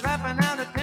slapping out a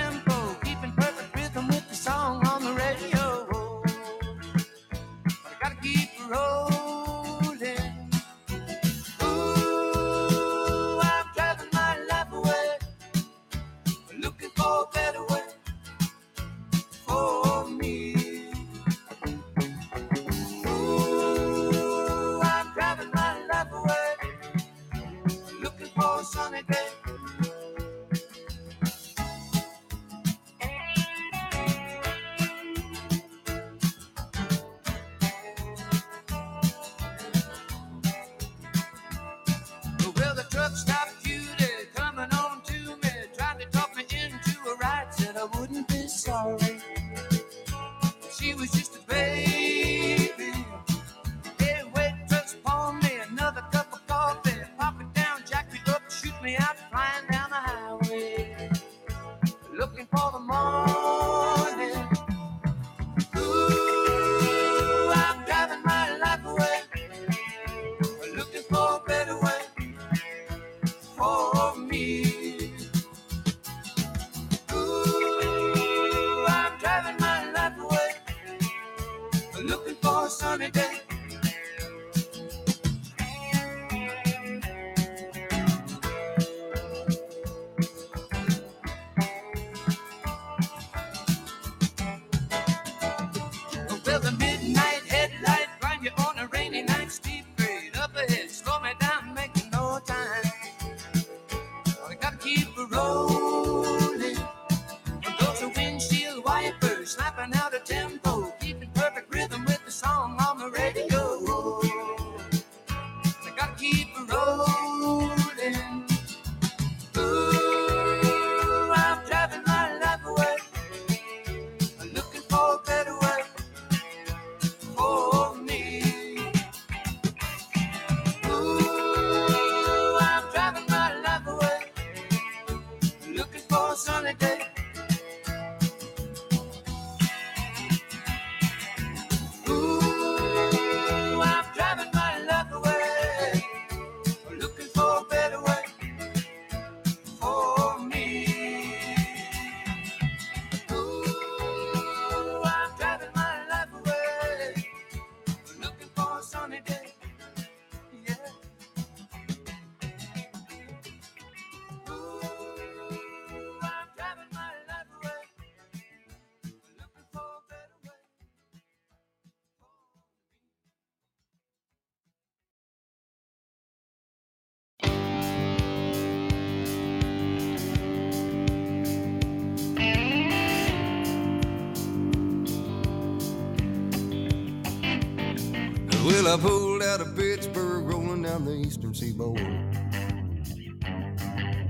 Well, I pulled out of Pittsburgh, rolling down the eastern seaboard.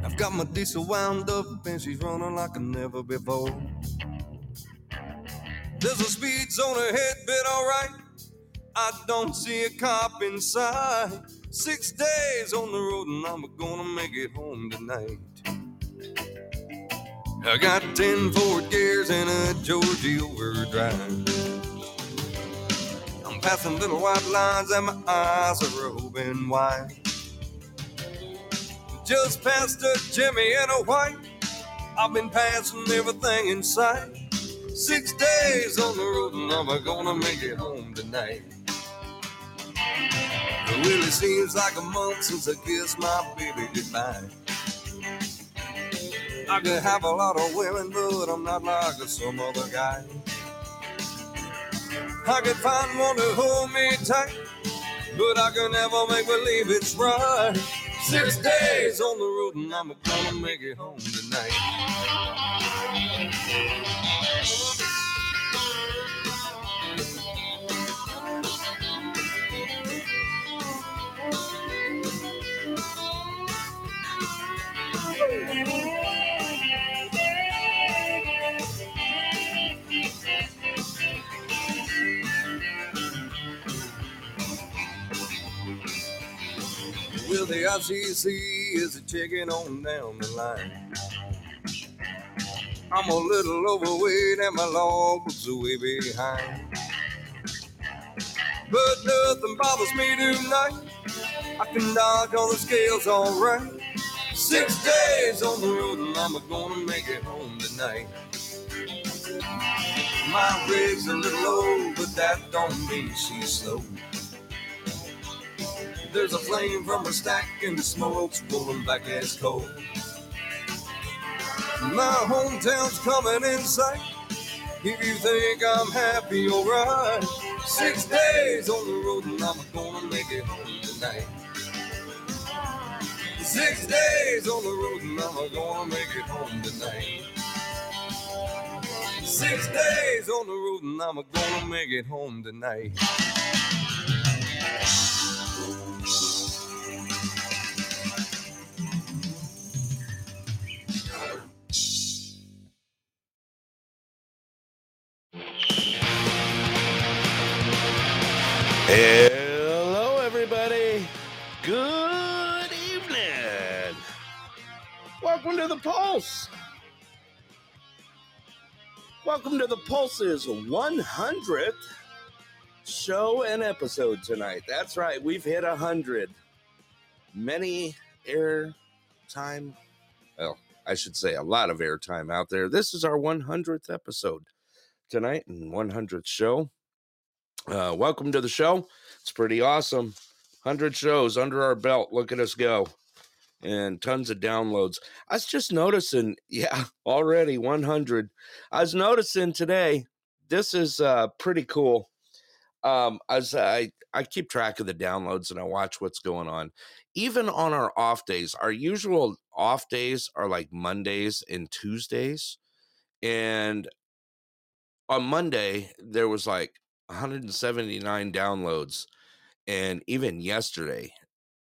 I've got my diesel wound up, and she's running like I never before. There's a speed zone ahead, but alright. I don't see a cop inside. Six days on the road, and I'm gonna make it home tonight. I got ten forward gears and a Georgia overdrive. Passing little white lines and my eyes are open wide. Just past a Jimmy and a white. I've been passing everything in sight. Six days on the road and I'm gonna make it home tonight. It really seems like a month since I kissed my baby goodbye. I could have a lot of women, but I'm not like some other guy. I could find one to hold me tight, but I can never make believe it's right. Six days on the road and I'm gonna make it home The ICC is checking on down the line. I'm a little overweight and my log's way behind. But nothing bothers me tonight. I can dodge all the scales all right. Six days on the road and I'm gonna make it home tonight. My rig's a little low, but that don't mean she's slow. There's a flame from her stack and the smoke's rolling back as cold. My hometown's coming in sight. If you think I'm happy, alright. Six days on the road and I'm gonna make it home tonight. Six days on the road and I'm gonna make it home tonight. Six days on the road and I'm gonna make it home tonight. Hello, everybody. Good evening. Welcome to the Pulse. Welcome to the Pulse's 100th show and episode tonight. That's right, we've hit 100. Many air time, well, I should say a lot of airtime out there. This is our 100th episode tonight and 100th show. Uh, welcome to the show. It's pretty awesome. 100 shows under our belt. Look at us go. And tons of downloads. I was just noticing, yeah, already 100. I was noticing today, this is uh, pretty cool. Um, as I, I keep track of the downloads and I watch what's going on. Even on our off days, our usual off days are like Mondays and Tuesdays. And on Monday, there was like 179 downloads and even yesterday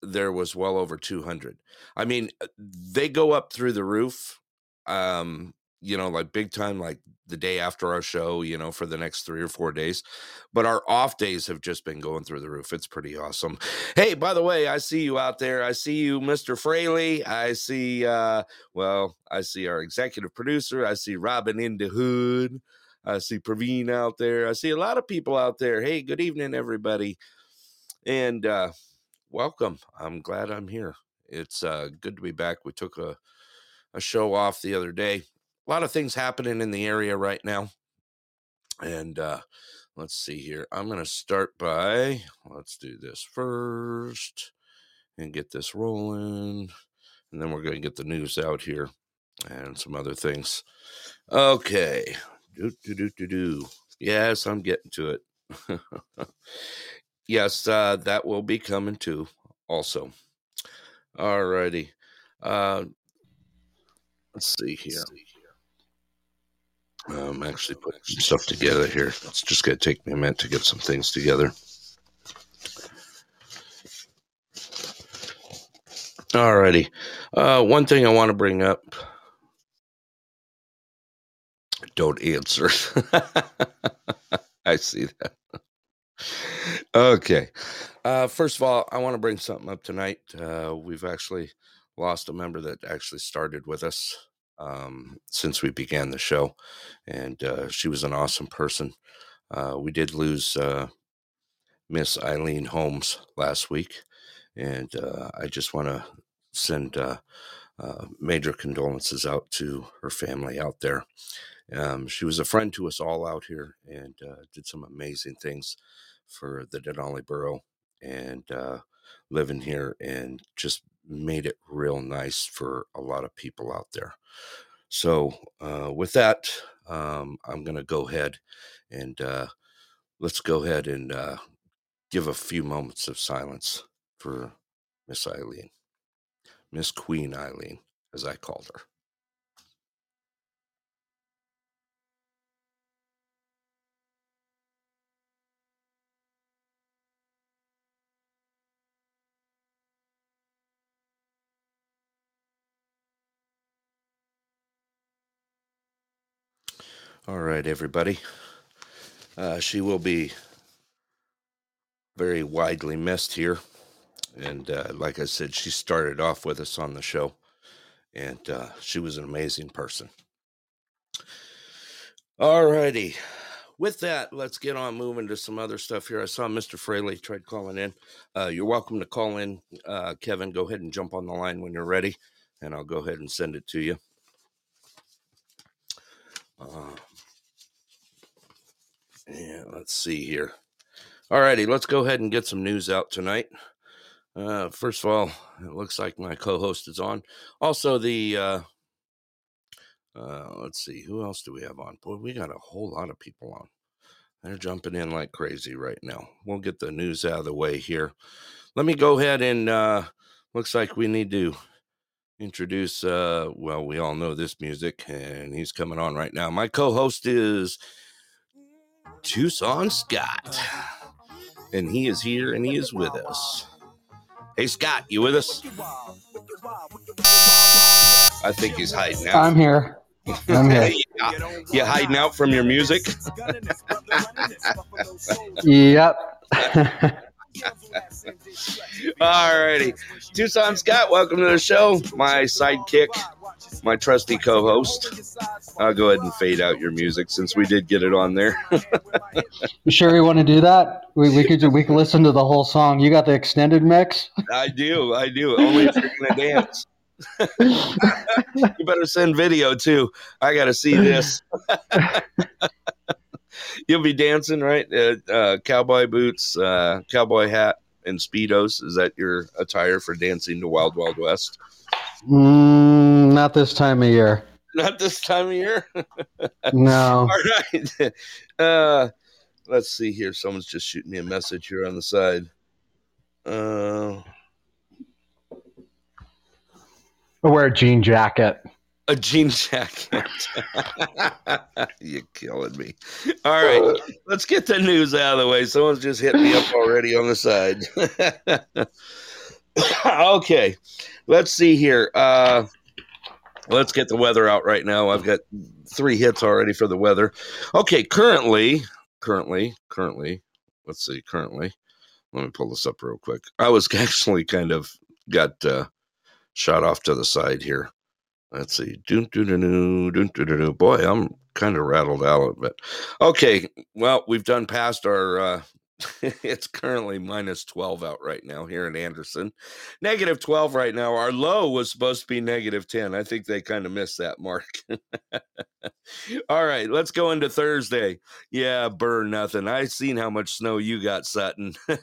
there was well over 200 i mean uh, they go up through the roof um you know like big time like the day after our show you know for the next three or four days but our off days have just been going through the roof. It's pretty awesome. Hey by the way i see you out there. I see you mr fraley. I see uh well i see our executive producer. I see robin in the hood I see Praveen out there. I see a lot of people out there. Hey, good evening, everybody. And uh, welcome. I'm glad I'm here. It's uh, good to be back. We took a, a show off the other day. A lot of things happening in the area right now. And uh, let's see here. I'm going to start by, let's do this first and get this rolling. And then we're going to get the news out here and some other things. Okay, do, do, do, do, do. Yes, I'm getting to it. yes, uh, that will be coming too, also. Alrighty. Uh, let's see here. I'm actually putting some stuff together here. It's just going to take me a minute to get some things together. Alrighty. Uh, one thing I want to bring up don't answer. I see that. Okay. Uh, first of all, I want to bring something up tonight. Uh, we've actually lost a member that actually started with us um, since we began the show, and uh, she was an awesome person. Uh, we did lose uh, Miss Eileen Holmes last week, and uh, I just want to send major condolences out to her family out there. Um, she was a friend to us all out here and uh, did some amazing things for the Denali Borough and uh, living here and just made it real nice for a lot of people out there. So, uh, with that, um, I'm going to go ahead and uh, let's go ahead and uh, give a few moments of silence for Miss Eileen, Miss Queen Eileen, as I called her. All right, everybody. Uh, she will be very widely missed here. And uh, like I said, she started off with us on the show, and uh, she was an amazing person. All righty. With that, let's get on moving to some other stuff here. I saw Mr. Fraley tried calling in. Uh, you're welcome to call in, uh, Kevin. Go ahead and jump on the line when you're ready, and I'll go ahead and send it to you. Uh, yeah, let's see here. All righty, let's go ahead and get some news out tonight. Uh, first of all, it looks like my co-host is on. Also, the uh, uh, let's see, who else do we have on? Boy, we got a whole lot of people on. They're jumping in like crazy right now. We'll get the news out of the way here. Let me go ahead and uh, looks like we need to introduce. Uh, well, we all know this music, and he's coming on right now. My co-host is Tucson Scott, and he is here and he is with us. Hey, Scott, you with us? I think he's hiding out. I'm here. I'm here. you, you hiding out from your music? Yep. All righty. Tucson Scott, welcome to the show. My sidekick, my trusty co host. I'll go ahead and fade out your music since we did get it on there. You sure you want to do that? We, we could we could listen to the whole song. You got the extended mix? I do. I do. Only if you're going to dance. you better send video too. I got to see this. You'll be dancing, right? Uh, uh, cowboy boots, uh, cowboy hat, and speedos. Is that your attire for dancing to Wild Wild West? Mm, not this time of year. Not this time of year. No. All right. Uh, let's see here. Someone's just shooting me a message here on the side. Uh, I wear a jean jacket. a jean jacket. You're killing me. All right, let's get the news out of the way. Someone's just hit me up already on the side. okay, let's see here. Uh, let's get the weather out right now. I've got three hits already for the weather. Okay, currently, currently, currently, let's see, currently. Let me pull this up real quick. I was actually kind of got uh, shot off to the side here. Let's see. Doon, doon, doon, doon, doon. Boy, I'm kind of rattled out a bit. Okay. Well, we've done past our. Uh, it's currently minus 12 out right now here in Anderson. Negative 12 right now. Our low was supposed to be negative 10. I think they kind of missed that mark. All right. Let's go into Thursday. Yeah, burn nothing. I seen how much snow you got, Sutton. All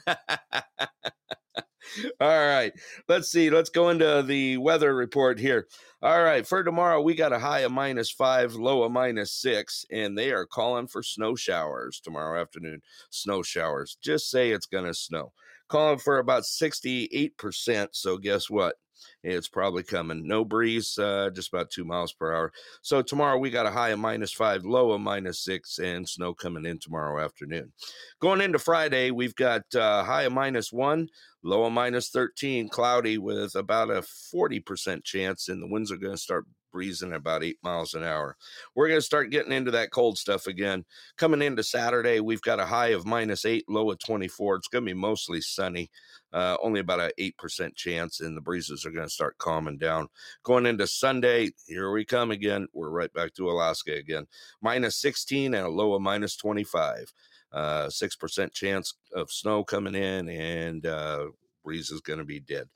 right. Let's see. Let's go into the weather report here. All right. For tomorrow, we got a high of minus five, low of minus six, and they are calling for snow showers tomorrow afternoon. Snow showers. Just say it's going to snow. Calling for about 68%. So, guess what? It's probably coming. No breeze, uh, just about two miles per hour. So, tomorrow we got a high of minus five, low of minus six, and snow coming in tomorrow afternoon. Going into Friday, we've got uh, high of minus one, low of minus 13, cloudy with about a 40% chance, and the winds are going to start breezing about eight miles an hour. We're going to start getting into that cold stuff again. Coming into Saturday, we've got a high of minus eight, low of 24. It's going to be mostly sunny, uh, only about an 8% chance, and the breezes are going to start calming down. Going into Sunday, here we come again. We're right back to Alaska again. Minus 16 and a low of minus 25 uh, six percent chance of snow coming in, and uh, breeze is going to be dead.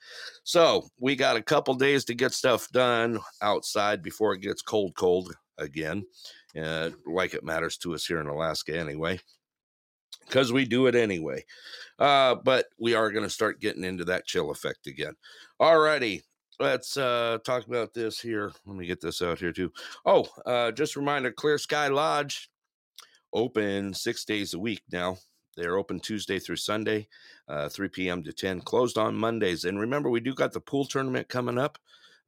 So we got a couple days to get stuff done outside before it gets cold, cold again, uh, like it matters to us here in Alaska anyway, because we do it anyway. Uh, but we are going to start getting into that chill effect again. Alrighty. Let's uh, talk about this here. Let me get this out here too. Oh, uh, just a reminder Clear Sky Lodge open six days a week now. They're open Tuesday through Sunday, uh, 3 p.m. to 10, closed on Mondays. And remember, we do got the pool tournament coming up.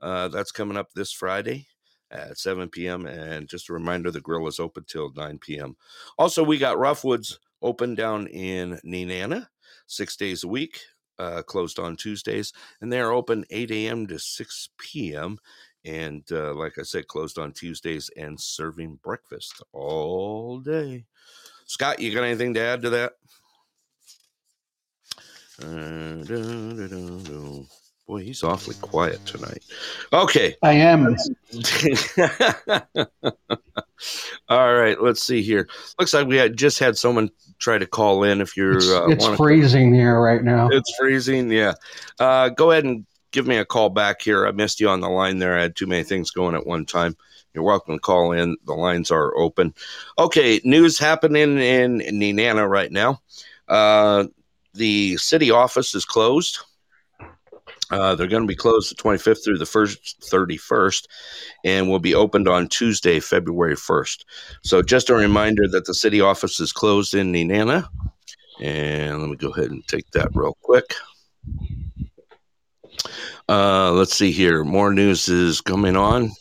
Uh, that's coming up this Friday at 7 p.m. And just a reminder, the grill is open till 9 p.m. Also, we got Roughwoods open down in Nenana, six days a week, uh, closed on Tuesdays. And they're open 8 a.m. to 6 p.m and uh, like I said, closed on Tuesdays and serving breakfast all day. Scott, you got anything to add to that? Uh, da, da, da, Boy, he's awfully quiet tonight. Okay. I am. all right, let's see here. Looks like we had just had someone try to call in. If you're, It's, uh, it's wanna- freezing here right now. it's freezing. Yeah. Uh, go ahead and give me a call back here. I missed you on the line there. I had too many things going at one time. You're welcome to call in. The lines are open. Okay, news happening in, Nenana right now. Uh, the city office is closed. Uh, they're going to be closed the 25th through the first 31st, and will be opened on Tuesday, February 1st. So, just a reminder that the city office is closed in Nenana. And let me go ahead and take that real quick. Uh, let's see here. More news is coming on.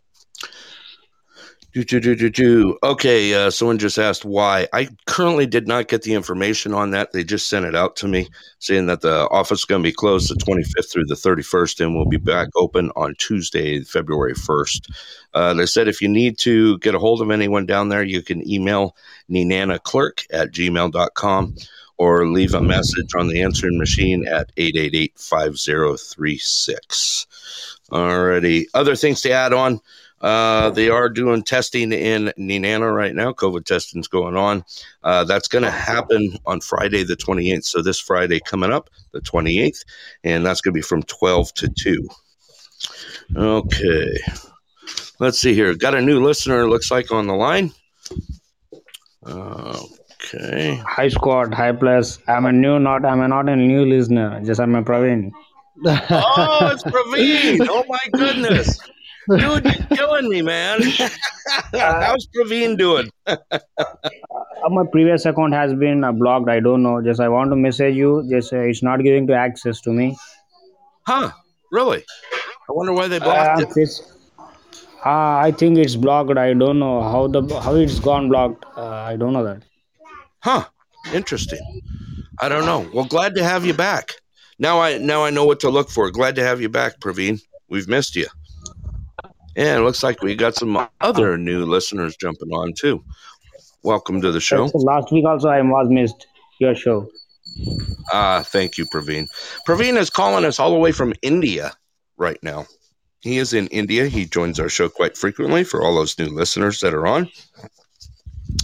Do, do, do, do, do. Okay, uh, someone just asked why. I currently did not get the information on that. They just sent it out to me saying that the office is going to be closed the 25th through the 31st and will be back open on Tuesday, February 1st. Uh, they said if you need to get a hold of anyone down there, you can email nenanaclerk at gmail.com or leave a message on the answering machine at 888 5036. Alrighty. Other things to add on. Uh, they are doing testing in Nenana right now. COVID testing's going on. Uh, that's going to happen on Friday, the 28th. So this Friday coming up, the 28th, and that's going to be from 12 to 2. Okay. Let's see here. Got a new listener, looks like, on the line. Okay. Hi squad, hi plus. I'm a new not I'm a not a new listener. Just I'm a Praveen. Oh, it's Praveen. Oh, my goodness. Dude, you're killing me, man. How's Praveen doing? Uh, my previous account has been uh, blocked. I don't know. Just I want to message you. Just uh, it's not giving to access to me. Huh? Really? I wonder why they Uh, blocked it. this, uh, I think it's blocked. I don't know how the how it's gone blocked. Uh, I don't know that. Huh? Interesting. I don't know. Well, glad to have you back. Now I now I know what to look for. Glad to have you back, Praveen. We've missed you. And it looks like we got some other new listeners jumping on too. Welcome to the show. So last week also I was missed your show. Ah, thank you, Praveen. Praveen is calling us all the way from India right now. He is in India. He joins our show quite frequently for all those new listeners that are on.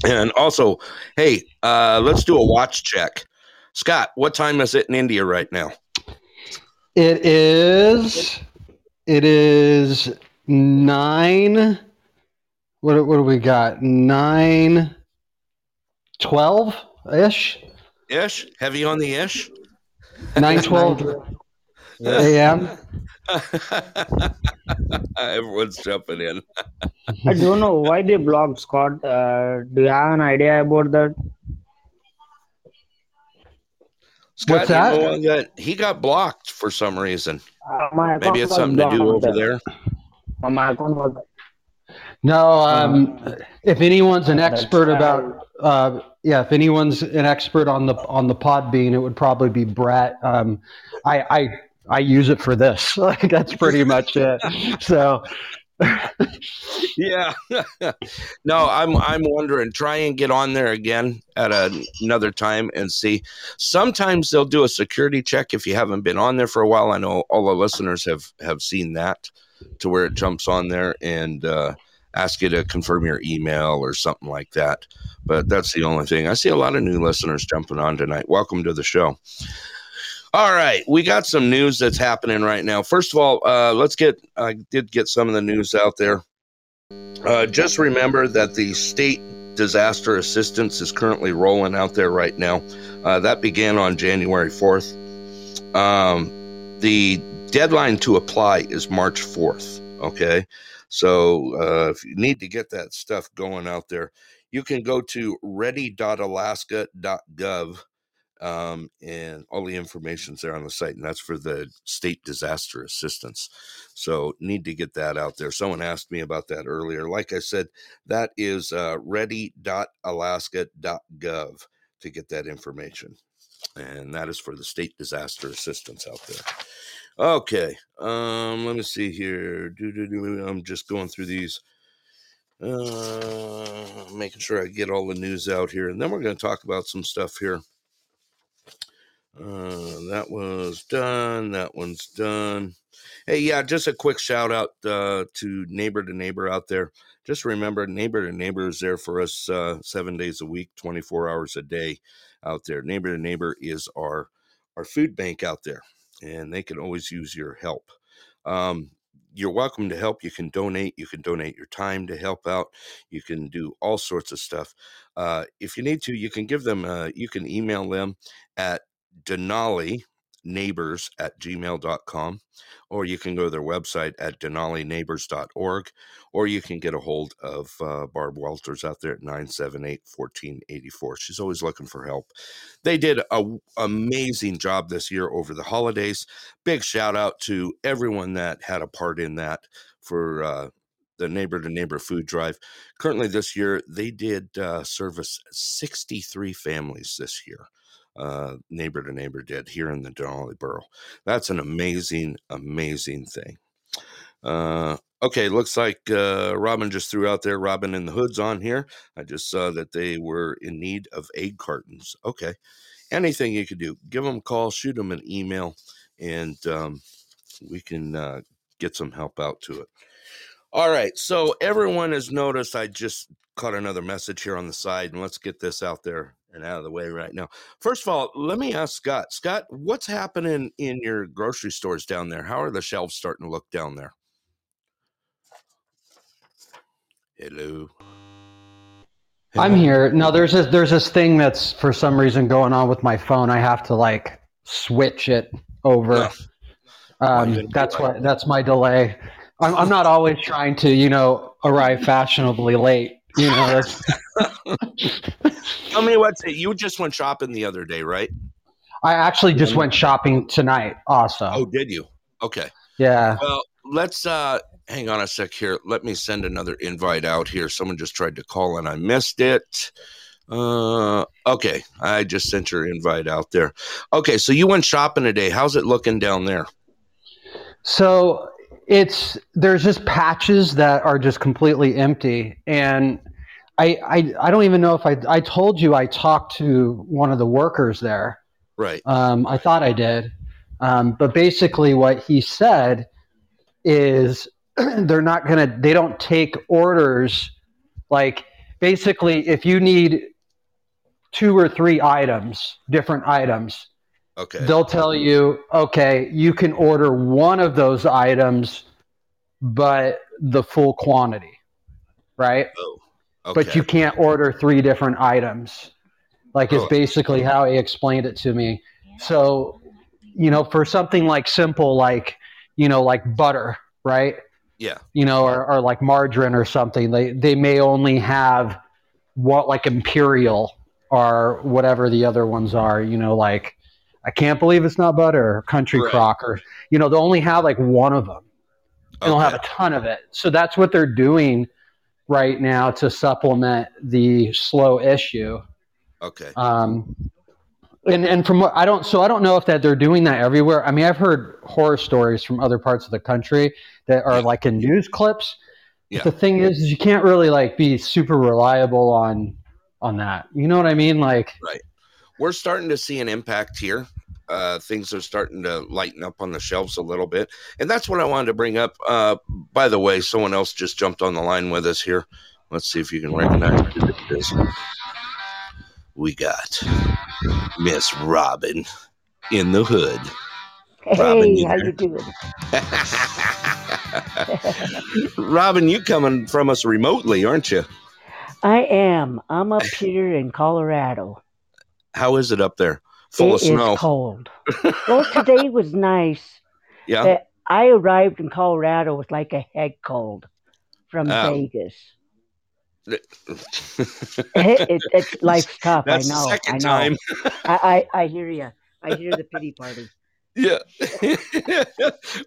And also, hey, uh, let's do a watch check. Scott, what time is it in India right now? It is. It is nine. What, what do we got? Nine, twelve ish. Ish? Heavy on the ish? Nine twelve a.m. Everyone's jumping in. I don't know why they blocked Scott. Uh, do you have an idea about that? Scott, What's you that? know he got blocked for some reason. Uh, my Maybe it's something to do blocked. over there. My account was No, um, if anyone's an expert about, uh, yeah, if anyone's an expert on the on the Podbean, it would probably be Brett. Um, I I I use it for this. Like that's pretty much it. So yeah. no, I'm I'm wondering. Try and get on there again at a, another time and see. Sometimes they'll do a security check if you haven't been on there for a while. I know all the listeners have have seen that to where it jumps on there and uh, ask you to confirm your email or something like that. But that's the only thing. I see a lot of new listeners jumping on tonight. Welcome to the show. All right, we got some news that's happening right now. First of all, uh, let's get. I did get some of the news out there. Uh, just remember that the state disaster assistance is currently rolling out there right now. Uh, that began on January 4th. Um, the deadline to apply is March 4th. Okay. So uh, if you need to get that stuff going out there, you can go to ready.alaska.gov um, and all the information's there on the site, and that's for the state disaster assistance. So need to get that out there. Someone asked me about that earlier. Like I said, that is uh, ready.alaska.gov to get that information, and that is for the state disaster assistance out there. Okay, um, let me see here. I'm just going through these. Uh, making sure I get all the news out here, and then we're going to talk about some stuff here. Uh, that was done. That one's done. Hey, yeah, just a quick shout out uh, to neighbor to neighbor out there. Just remember, neighbor to neighbor is there for us uh, seven days a week, 24 hours a day out there. Neighbor to neighbor is our our food bank out there, and they can always use your help. Um, you're welcome to help. You can donate. You can donate your time to help out. You can do all sorts of stuff. Uh, if you need to, you can give them, uh, you can email them at Denali neighbors at gmail.com or you can go to their website at denalineighbors.org or you can get a hold of uh, barb walters out there at 978-1484 she's always looking for help. They did a amazing job this year over the holidays. Big shout out to everyone that had a part in that for uh, the neighbor to neighbor food drive. Currently this year they did uh, service 63 families this year uh, neighbor to neighbor did here in the Denali Borough. That's an amazing, amazing thing. Uh, okay, looks like uh, Robin just threw out there Robin and the Hoods on here. I just saw that they were in need of egg cartons. Okay, anything you could do, give them a call, shoot them an email, and um, we can uh, get some help out to it. All right, so everyone has noticed I just caught another message here on the side, and let's get this out there and out of the way right now. First of all, let me ask Scott. Scott, what's happening in your grocery stores down there? How are the shelves starting to look down there? Hello. I'm here. No, there's this there's this thing that's for some reason going on with my phone. I have to like switch it over. Um, that's why that's my delay. I'm, I'm not always trying to, you know, arrive fashionably late. You know, that's, Tell me what's it. You just went shopping the other day, right? I actually just went shopping tonight. Also, Oh, did you? Okay. yeah. Well, let's uh hang on a sec here. Let me send another invite out here. Someone just tried to call and I missed it. Uh okay. I just sent your invite out there. Okay, so you went shopping today. How's it looking down there? So it's there's just patches that are just completely empty, and I I, I don't even know if I I told you I talked to one of the workers there. Right. Um, I thought I did, um, but basically what he said is they're not gonna they don't take orders like basically if you need two or three items different items Okay. they'll tell you, okay, you can order one of those items, but the full quantity, right? Oh. Okay. But you can't order three different items. Like it's Oh. basically how he explained it to me. So, you know, for something like simple, like, you know, like butter, right? yeah. You know, or, or like margarine or something, they, they may only have what like imperial or whatever the other ones are, you know, like I can't believe it's not butter or country Right. crock or you know, they'll only have like one of them. And they'll have a ton of it. So that's what they're doing right now to supplement the slow issue. Okay. Um, and and from what I don't, so I don't know if that they're doing that everywhere. I mean, I've heard horror stories from other parts of the country that are Yeah. like in news clips. But Yeah. the thing is, is you can't really like be super reliable on on that. You know what I mean? Like, We're starting to see an impact here. Uh, things are starting to lighten up on the shelves a little bit. And that's what I wanted to bring up. Uh, by the way, someone else just jumped on the line with us here. Let's see if you can recognize who it is. We got Miss Robin in the hood. Robin, Hey, you how there? you doing? Robin, you coming from us remotely, aren't you? I am. I'm up here in Colorado. How is it up there? Full It of snow. cold. well, today was nice. Yeah. I arrived in Colorado with like a head cold from. Vegas. It, it, it's life's tough. That's I know. second I know. time. I, I, I hear you. I hear the pity party. Yeah.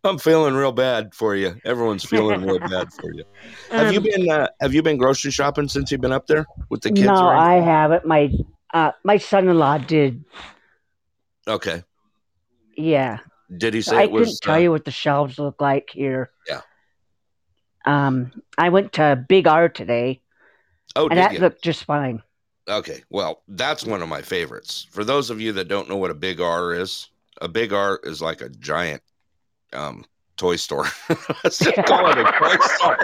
I'm feeling real bad for you. Everyone's feeling real bad for you. Have you Um, been uh, have you been grocery shopping since you've been up there with the kids? no, I haven't. My uh, my son-in-law did. Okay. Yeah. Did he say I it was couldn't tell uh, you what the shelves look like here. Yeah. Um, I went to Big R today, Oh, and that you? looked just fine. Okay. Well, that's one of my favorites. For those of you that don't know what a big R is, a big R is like a giant um toy store. Let's just call it a toy store.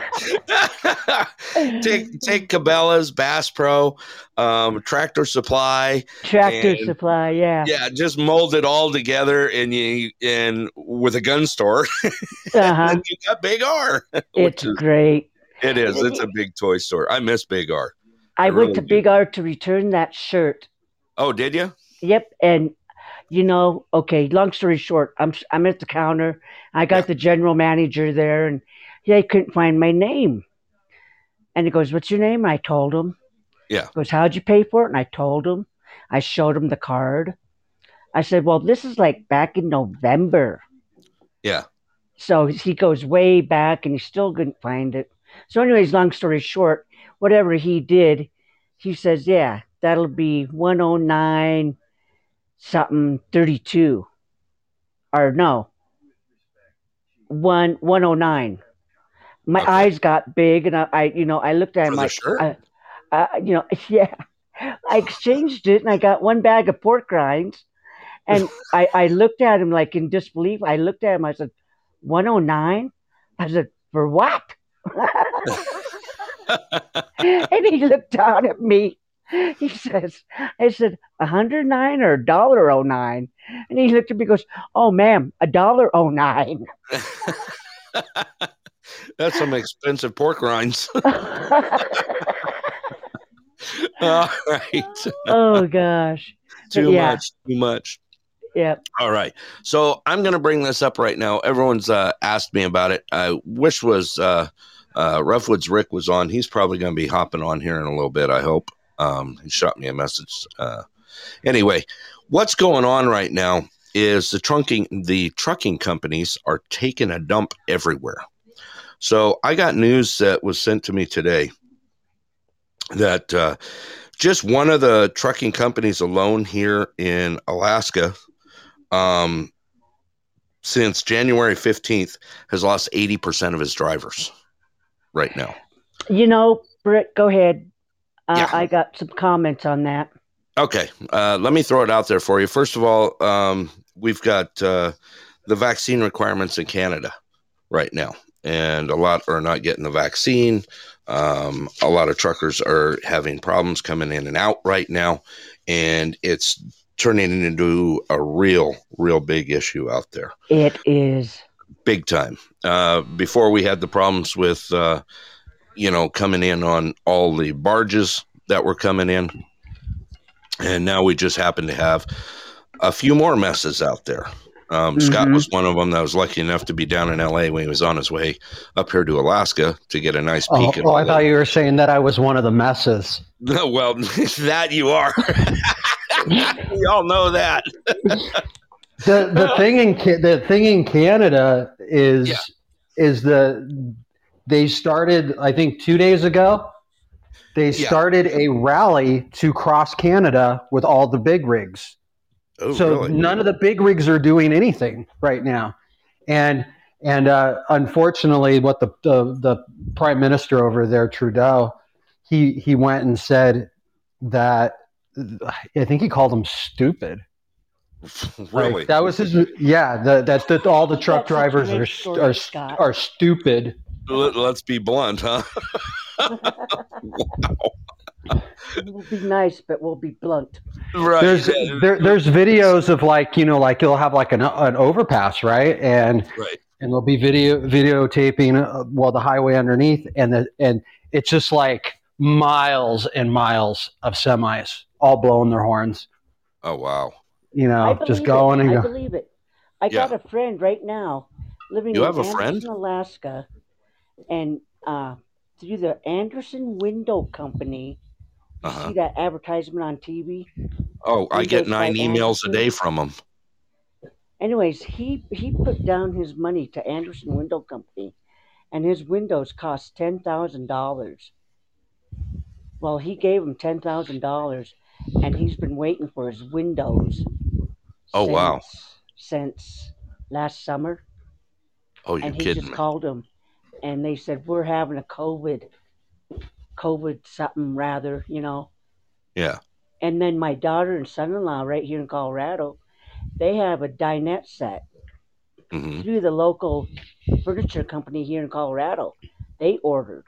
take take Cabela's, Bass Pro, um, Tractor Supply, Tractor And- Supply, yeah. yeah, just mold it all together, and you and with a gun store, Uh-huh. and you got Big R. It's is, great. it is. It's a big toy store. I miss Big R. I, I went really to do. Big R to return that shirt. Oh, did you? Yep, and you know, okay. Long story short, I'm I'm at the counter. I got the general manager there, and he couldn't find my name. And he goes, "What's your name?" I told him. Yeah. He goes, "How'd you pay for it?" And I told him. I showed him the card. I said, "Well, this is like back in November." Yeah. So he goes way back, and he still couldn't find it. So, anyways, long story short, whatever he did, he says, "Yeah, that'll be one oh nine something 32 or no. One 109 my Okay. eyes got big and I, I you know i looked at For him the like? I, I, you know yeah. I exchanged it and i got one bag of pork rinds. And I, I looked at him like in disbelief. I looked at him i said 109 i said for what? And he looked down at me he says, I said, a hundred nine or a dollar oh nine? And he looked at me and goes, Oh ma'am, a dollar oh nine. That's some expensive pork rinds. All right. oh gosh. Too Yeah. much. Too much. Yep. All right. So I'm going to bring this up right now. Everyone's uh, asked me about it. I wish was uh, uh, Roughwoods Rick was on. He's probably going to be hopping on here in a little bit. I hope. Um, he shot me a message. Uh, anyway, what's going on right now is the trunking the trucking companies are taking a dump everywhere. So I got news that was sent to me today that uh, just one of the trucking companies alone here in Alaska um, since January 15th has lost 80% of his drivers right now. You know, Britt, go ahead. Uh, Yeah. I got some comments on that. Okay, uh, let me throw it out there for you. First of all, um, we've got uh, the vaccine requirements in Canada right now, and a lot are not getting the vaccine. Um, a lot of truckers are having problems coming in and out right now, and it's turning into a real, real big issue out there. It is. big time. Uh, before we had the problems with, uh, you know, coming in on all the barges that were coming in, and now we just happen to have a few more messes out there. Um, Scott Mhm. was one of them that was lucky enough to be down in LA when he was on his way up here to Alaska to get a nice Oh, peek. at oh, all I thought you were saying that I was one of the messes. well, that you are. we all know that. The the thing in the thing in Canada is Yeah. is the they started I think two days ago. They Yeah. started a rally to cross Canada with all the big rigs. Oh, so really? none of the big rigs are doing anything right now, and and uh, unfortunately, what the, the the prime minister over there, Trudeau, he he went and said that I think he called them stupid. really? Like, that was his. Yeah, the, that that all the truck That's drivers are story, are Scott. are stupid. Let, let's be blunt, huh? We'll be nice, but we'll be blunt. right. There's there, there's videos of like you know like you'll have like an an overpass right and right. and there'll be video videotaping uh, well the highway underneath and the and it's just like miles and miles of semis all blowing their horns Oh wow. you know just going it. and I go believe it. I Yeah. got a friend right now living You in have a Anderson, friend? Alaska, and uh, through the Andersen Window Company. You Uh-huh. see that advertisement on TV? Oh, I get Windows nine emails a day from them. Anyways, he he put down his money to Andersen Window Company, and his windows cost ten thousand dollars. Well, he gave him ten thousand dollars, and he's been waiting for his windows. Oh, wow. Since last summer, Oh, you're and he kidding just me. called him, and they said we're having a COVID, COVID something rather, you know. Yeah. And then my daughter and son-in-law right here in Colorado, they have a dinette set. hmm through the local furniture company here in Colorado. They ordered,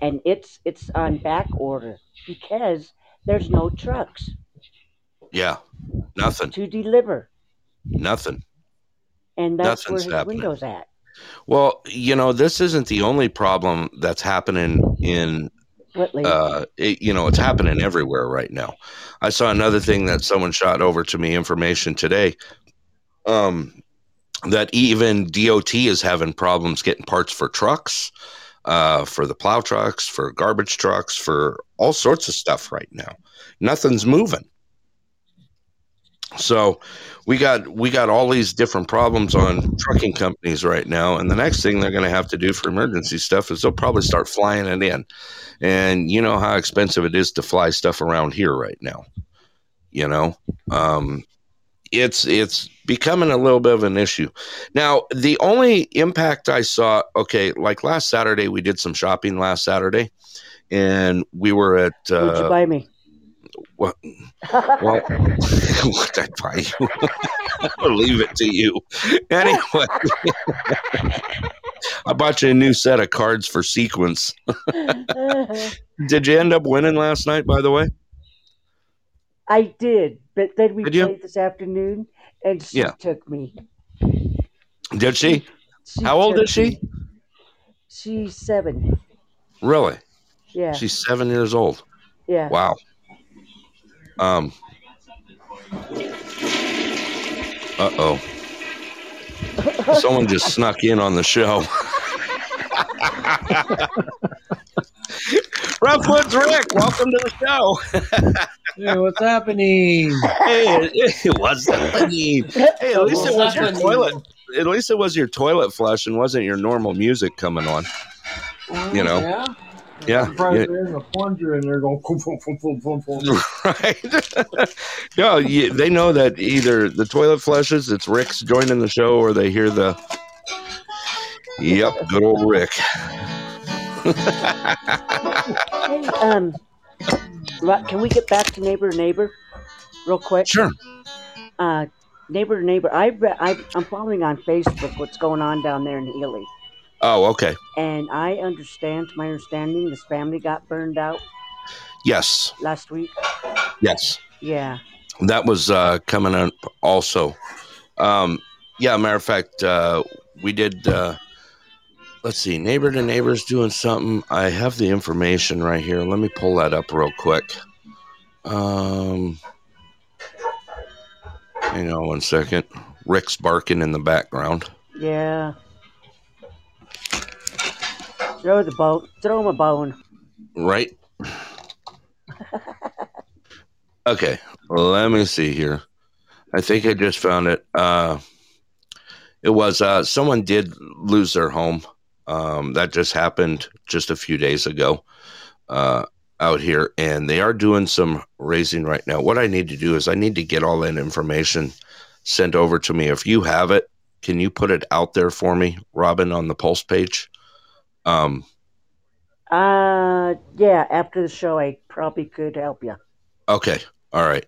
and it's it's on back order because there's no trucks Yeah, nothing, to deliver, nothing. and that's Nothing's where his happening. windows at. Well, you know, this isn't the only problem that's happening in uh, it, you know, it's happening everywhere right now. I saw another thing that someone shot over to me information today. Um, that even DOT is having problems getting parts for trucks, uh, for the plow trucks, for garbage trucks, for all sorts of stuff right now. Nothing's moving. So we got we got all these different problems on trucking companies right now, and the next thing they're going to have to do for emergency stuff is they'll probably start flying it in, and you know how expensive it is to fly stuff around here right now. You know, um, it's it's becoming a little bit of an issue now. The only impact I saw, okay, like last Saturday, we did some shopping last Saturday, and we were at What'd you uh, buy me? What? Well, what did I buy you? I'll leave it to you. Anyway, I bought you a new set of cards for sequence. Did you end up winning last night, by the way? I did, but then we Did you? played this afternoon, and she Yeah. took me. Did she? She How old is she? me. She's seven. Really? Yeah, She's seven years old. yeah. Wow. Um. Uh oh. Someone just snuck in on the show. Roughwoods Rick, welcome to the show. Hey, what's happening? Hey, it was happening. Hey, at least it was your toilet. At least it was your toilet flush and wasn't your normal music coming on. You know. Yeah. Yeah, I'm surprised yeah. there isn't a plunger in there going. Boom, boom, boom, boom, boom, boom. right? no, you, they know that either the toilet flushes, it's Rick's joining the show, or they hear the. Yep, good old Rick. Hey, um, can we get back to neighbor to neighbor, real quick? Sure. Uh, neighbor to neighbor. I, re- I I'm following on Facebook what's going on down there in Healy, Oh, okay. and I understand. To my understanding, this family got burned out Yes, last week. yes. Yeah. That was uh, coming up also. Um, yeah, matter of fact, uh, we did. Uh, let's see, neighbor to neighbor's doing something. I have the information right here. Let me pull that up real quick. Um, hang on one second. Rick's barking in the background. Yeah. Throw the bone. Throw him a bone. Right. okay, let me see here. I think I just found it. Uh, it was uh, someone did lose their home. Um, that just happened just a few days ago uh, out here, and they are doing some raising right now. What I need to do is I need to get all that information sent over to me. If you have it, can you put it out there for me, Robin, on the Pulse page? Um, Uh, yeah. After the show, I probably could help you. Okay. All right.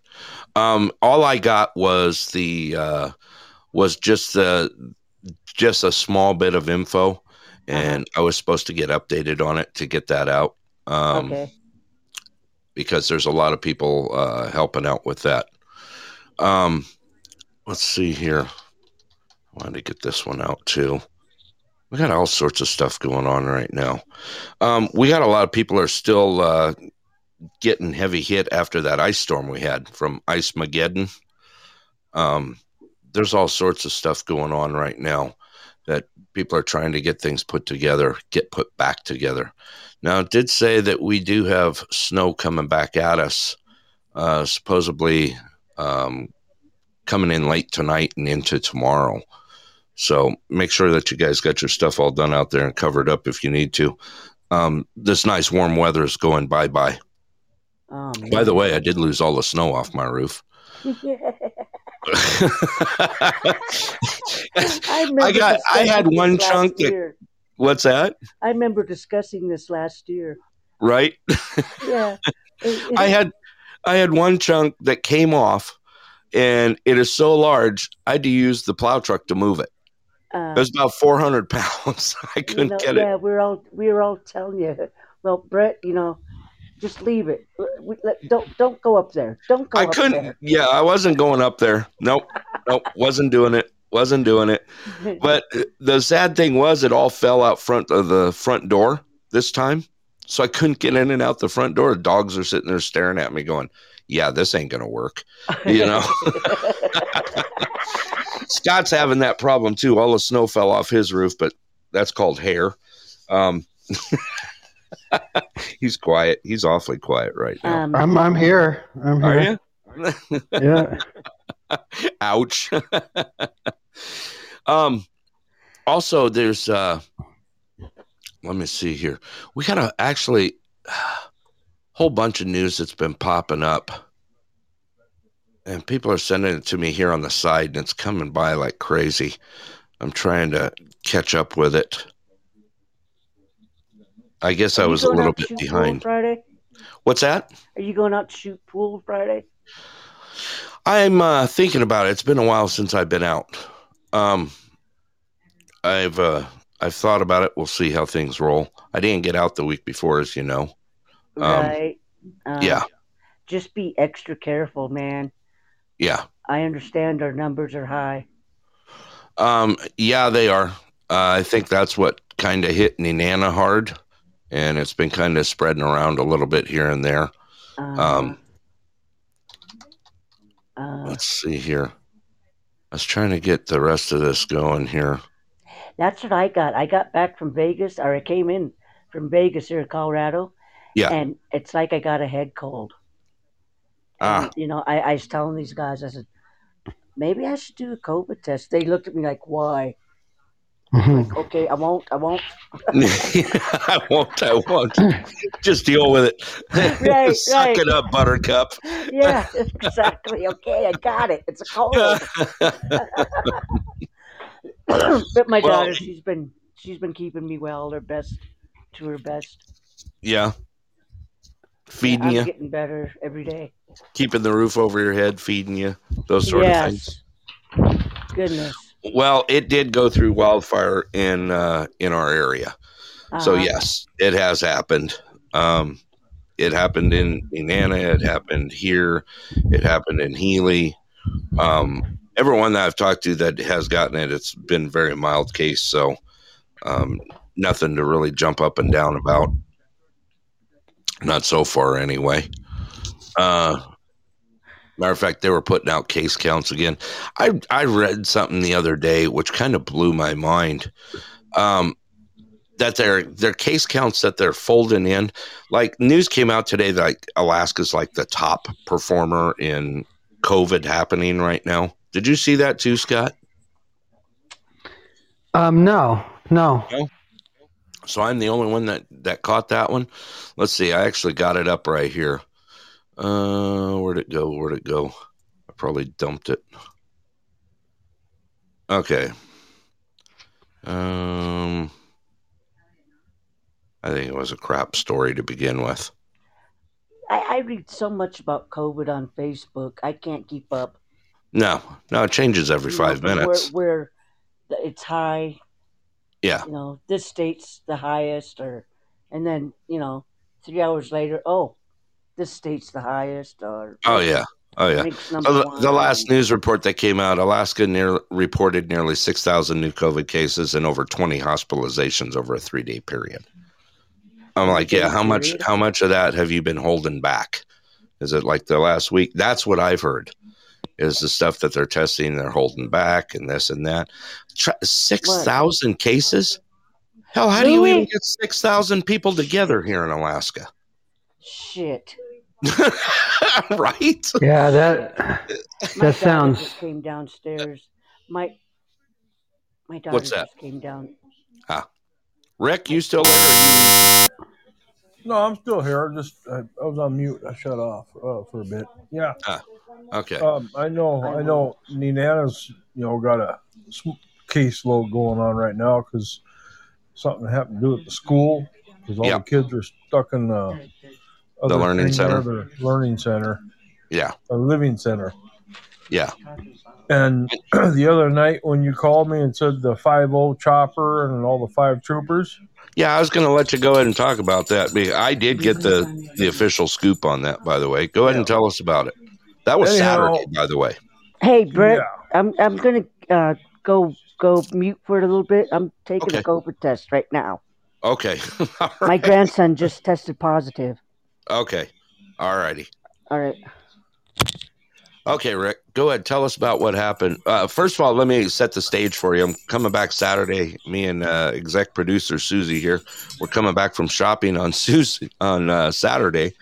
Um, all I got was the uh, was just the just a small bit of info, and I was supposed to get updated on it to get that out. Um, okay. because there's a lot of people uh, helping out with that. Um, let's see here. I wanted to get this one out too. We got all sorts of stuff going on right now. Um, we got a lot of people are still uh, getting heavy hit after that ice storm we had from Ice Mageddon. Um, there's all sorts of stuff going on right now that people are trying to get things put together, get put back together. Now, it did say that we do have snow coming back at us, uh, supposedly um, coming in late tonight and into tomorrow. So make sure that you guys got your stuff all done out there and covered up if you need to. Um, this nice warm weather is going bye bye. Oh. By the way, I did lose all the snow off my roof. I, I got- I had one chunk that- What's that? I remember discussing this last year. Right? Yeah. It- it- I had I had one chunk that came off and it is so large. I had to use the plow truck to move it. Uh, It was about 400 pounds. I couldn't know, get yeah, it. Yeah, we're all we're all telling you. Well, Brett, you know, just leave it. We, let, don't don't go up there. Don't go I up couldn't. Yeah, I wasn't going up there. Nope, nope, wasn't doing it. Wasn't doing it. But the sad thing was, it all fell out front of the front door this time, so I couldn't get in and out the front door. Dogs are sitting there staring at me, going, "Yeah, this ain't gonna work." You know. Scott's having that problem too. All the snow fell off his roof, but that's called hair. Um, he's quiet. He's awfully quiet right now. um, I'm I'm here. I'm Are here. you? Yeah. Ouch. um also there's uh let me see here. We got a actually whole bunch of news that's been popping up. And people are sending it to me here on the side and it's coming by like crazy. I'm trying to catch up with it. I guess I was a little bit behind. Friday? What's that? Are you going out to shoot pool Friday? I'm uh, thinking about it. It's been a while since I've been out. Um, I've uh, I've thought about it. We'll see how things roll. I didn't get out the week before, as you know. Um, right. Um, Yeah, Just be extra careful, man. Yeah, I understand our numbers are high. um, yeah. They are. Uh, I think that's what kind of hit Nenana hard, and it's been kind of spreading around a little bit here and there. Uh, Um, uh, let's see here. I was trying to get the rest of this going here. that's what I got. I got back from Vegas, or I came in from Vegas here in Colorado, Yeah. and it's like I got a head cold. Ah. And, you know, I, I was telling these guys, I said, maybe I should do a COVID test. They looked at me like, why? Mhm. Okay, I won't. I won't. I won't. I won't. Just deal with it. Right, Suck right. it up, Buttercup. Yeah, exactly. Okay, I got it. It's a cold. but my Well- daughter, she's been she's been keeping me well, her best to her best. yeah. Feeding I'm you, getting better every day. keeping the roof over your head, feeding you, those sort of things. yes. Goodness. Well, it did go through wildfire in uh, in our area, so Uh-huh. yes, it has happened. Um, it happened in Nenana. It happened here. It happened in Healy. Um, everyone that I've talked to that has gotten it, it's been a very mild case. So um, nothing to really jump up and down about. Not so far, anyway. Uh, matter of fact, they were putting out case counts again. I I read something the other day which kind of blew my mind. Um, that their their case counts that they're folding in, like news came out today that like Alaska's like the top performer in COVID happening right now. Did you see that too, Scott? Um, no, no. So I'm the only one that that caught that one. Let's see. I actually got it up right here. Uh, where'd it go? Where'd it go? I probably dumped it. Okay. Um, I think it was a crap story to begin with. I, I read so much about COVID on Facebook. I can't keep up. No, no, it changes every You five minutes. Where, where it's high, Yeah, you know, this state's the highest, or and then you know, three hours later, oh, this state's the highest, or Oh yeah. Oh yeah. So the, the last news report that came out, Alaska near, reported nearly 6,000 new COVID cases and over 20 hospitalizations over a three day period. I'm like, yeah, how much? How much of that have you been holding back? Is it like the last week? That's what I've heard. Is the stuff that they're testing, they're holding back, and this and that. Six thousand cases. Hell, how do you even get six thousand people together here in Alaska? Shit. right? Yeah, that My that daughter sounds. just came downstairs. My my daughter What's that? just came down. Ah, Rick, you still there? Or you- No, I'm still here. I Just I, I was on mute. I shut off uh, for a bit. Yeah. Okay. Um, I know. I know. Nenana's you know got a sm- caseload going on right now because something happened to do at the school because all Yep. the kids are stuck in the The learning center. the learning center, Yeah. a living center. Yeah. And the other night when you called me and said the five O chopper and all the five troopers, Yeah, I was going to let you go ahead and talk about that. I did get the the official scoop on that, by the way. Go ahead and tell us about it. That was Anyhow- Saturday, by the way. Hey, Brett, yeah, I'm I'm gonna uh, go go mute for a little bit. I'm taking Okay. a COVID test right now. Okay. All My grandson just tested positive. Okay. All righty. All right. Okay, Rick, go ahead. Tell us about what happened. Uh, first of all, let me set the stage for you. I'm coming back Saturday. Me and uh, exec producer Susie here. We're coming back from shopping on Susie on uh, Saturday.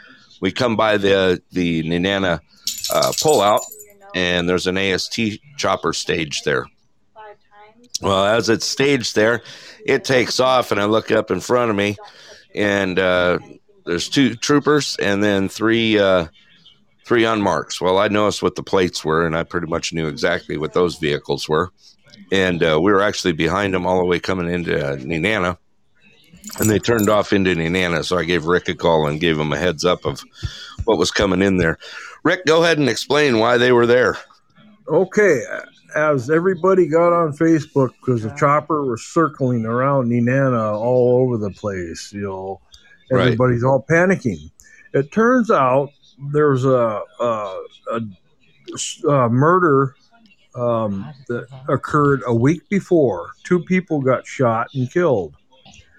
We come by the the Nenana uh, pullout, and there's an AST chopper stage there. Well, as it's staged there, it takes off, and I look up in front of me, and uh, there's two troopers and then three uh, three unmarks. Well, I noticed what the plates were, and I pretty much knew exactly what those vehicles were. And uh, we were actually behind them all the way coming into uh, Nenana, and they turned off into Nenana. So I gave Rick a call and gave him a heads up of what was coming in there. Rick, go ahead and explain why they were there. okay. As everybody got on Facebook because the chopper was circling around Nenana all over the place, you know, Right. everybody's all panicking. It turns out there's a a, a, a murder um, that occurred a week before. Two people got shot and killed.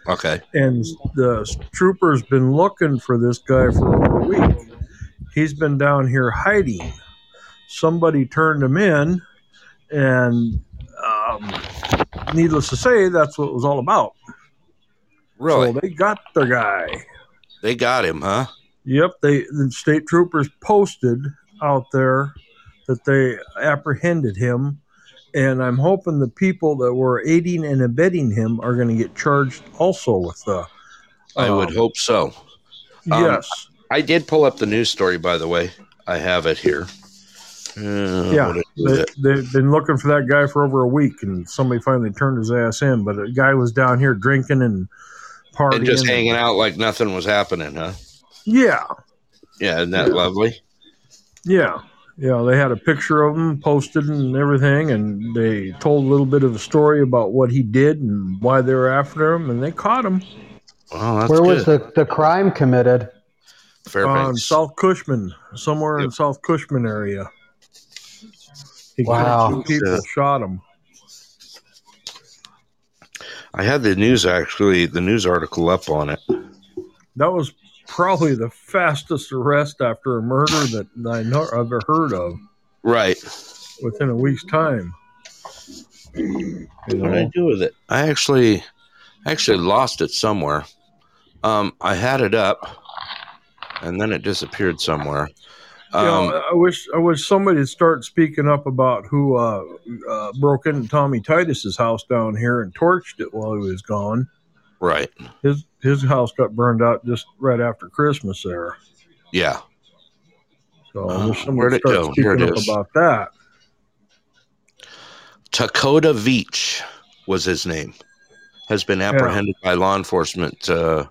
Okay. and the trooper's been looking for this guy for over a week. He's been down here hiding. Somebody turned him in, and um, needless to say, that's what it was all about. Really? So they got the guy. they got him, huh? Yep, they the state troopers posted out there that they apprehended him, and I'm hoping the people that were aiding and abetting him are going to get charged also with the. I would um, hope so. Um, Yes. I did pull up the news story, by the way. I have it here. Uh, Yeah, they, they've been looking for that guy for over a week, and somebody finally turned his ass in. But a guy was down here drinking and partying. and just hanging out like nothing was happening, huh? Yeah, Yeah, isn't that Yeah. lovely? yeah, yeah. They had a picture of him posted and everything, and they told a little bit of a story about what he did and why they were after him, and they caught him Well, that's Where good. was the, the crime committed? on Fairbanks. South Cushman, somewhere in South Cushman area. He killed Wow. two people, Yeah. shot him. I had the news actually, the news article up on it. That was probably the fastest arrest after a murder that I know I've ever heard of. Right. within a week's time. You What did I do with it? I actually, actually lost it somewhere. Um, I had it up, and then it disappeared somewhere. You Um, know, I wish I wish somebody would start speaking up about who uh, uh, broke into Tommy Titus's house down here and torched it while he was gone. Right. His his house got burned out just right after Christmas there. Yeah. So Uh, somebody it start go? Here speaking up is. about that. Dakota Veach was his name. Has been apprehended by law enforcement. Uh,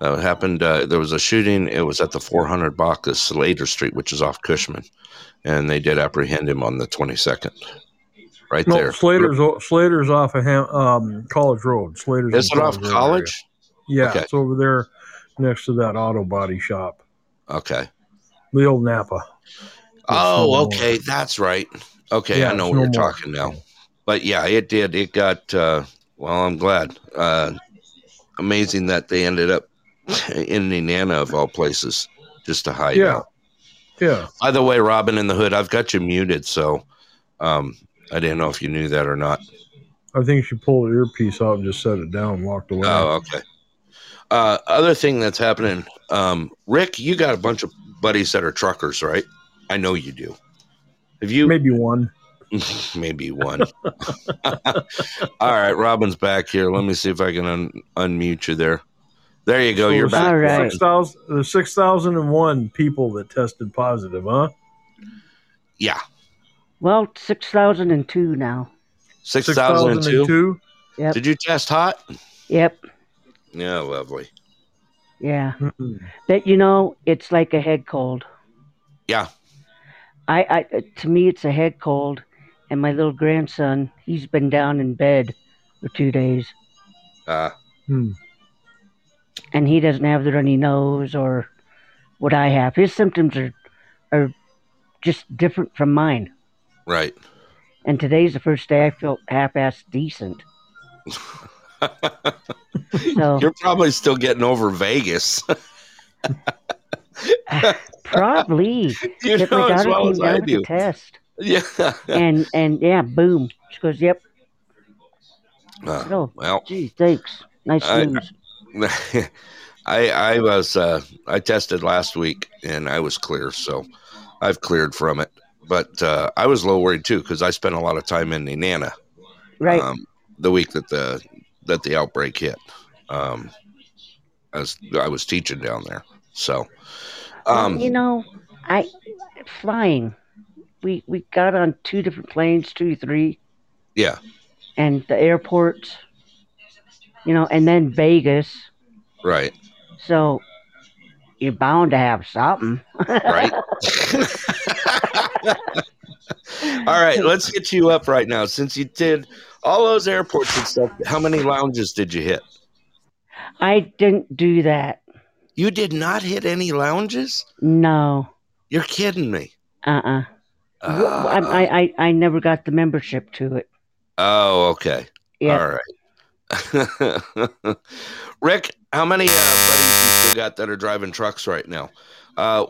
that happened. Uh, there was a shooting. It was at the 400 block of Slater Street, which is off Cushman, and they did apprehend him on the 22nd. Right No, there. Slater's o- Slater's off of Ham, um, College Road. Slater's Is in it off Road area. College? Yeah, Okay. it's over there next to that auto body shop, Okay. the old Napa. Oh, no okay, that's right. Okay, Yeah, I know it's what no you're more. talking now. But yeah, it did. It got. Uh, well, I'm glad. Uh, amazing that they ended up in Nenana of all places just to hide Yeah. out. Yeah. By the way, Robin in the Hood, I've got you muted, so um, I didn't know if you knew that or not. I think she pulled her earpiece out and just set it down and walked away. Oh, okay. Uh, other thing that's happening, um, Rick, you got a bunch of buddies that are truckers, right? I know you do. Have you? Maybe one. Maybe one. All right, Robin's back here. Let me see if I can un- unmute you there. There you go. You're back. All right. Six thousand. There's six thousand and one people that tested positive, huh? Yeah, Well, 6,002 now. six thousand and two. Yep. Did you test hot? Yep. Yeah, lovely. Yeah. Mm-mm. That, you know, it's like a head cold. Yeah, I, I to me it's a head cold, and my little grandson he's been down in bed for two days, Uh, Hmm. and he doesn't have the runny nose or what I have. His symptoms are are just different from mine. Right. And today's the first day I felt half-assed decent. So You're probably still getting over Vegas. probably you know as well as I do. test, Yeah. and and yeah, boom. She goes, "Yep." Uh, Oh, well, gee, thanks. Nice I- news. I I was uh, I tested last week and I was clear, so I've cleared from it. But uh, I was a little worried too because I spent a lot of time in Nenana Right. um, the week that the that the outbreak hit. Um, as I was teaching down there, so Well, um, you know, I flying. We we got on two different planes, two, three, yeah, and the airports. You know, and then Vegas. right, So you're bound to have something. right. All right, let's get you up right now. Since you did all those airports and stuff, how many lounges did you hit? I didn't do that. You did not hit any lounges? No. You're kidding me. Uh. uh I. I I I never got the membership to it. oh, okay. Yeah. All right. Rick, how many uh, buddies you still got that are driving trucks right now? Uh,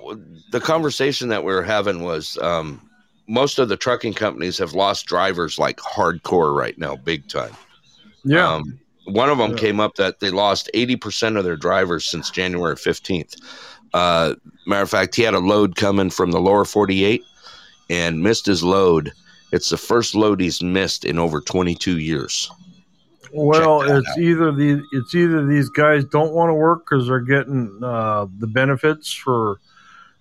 the conversation that we were having was um, most of the trucking companies have lost drivers like hardcore right now, big time. Yeah. Um, one of them Yeah. came up that they lost 80% of their drivers since January 15th. Uh, matter of fact, he had a load coming from the lower 48 and missed his load. It's the first load he's missed in over 22 years. Well, that it's either the it's either these guys don't want to work because they're getting uh, the benefits for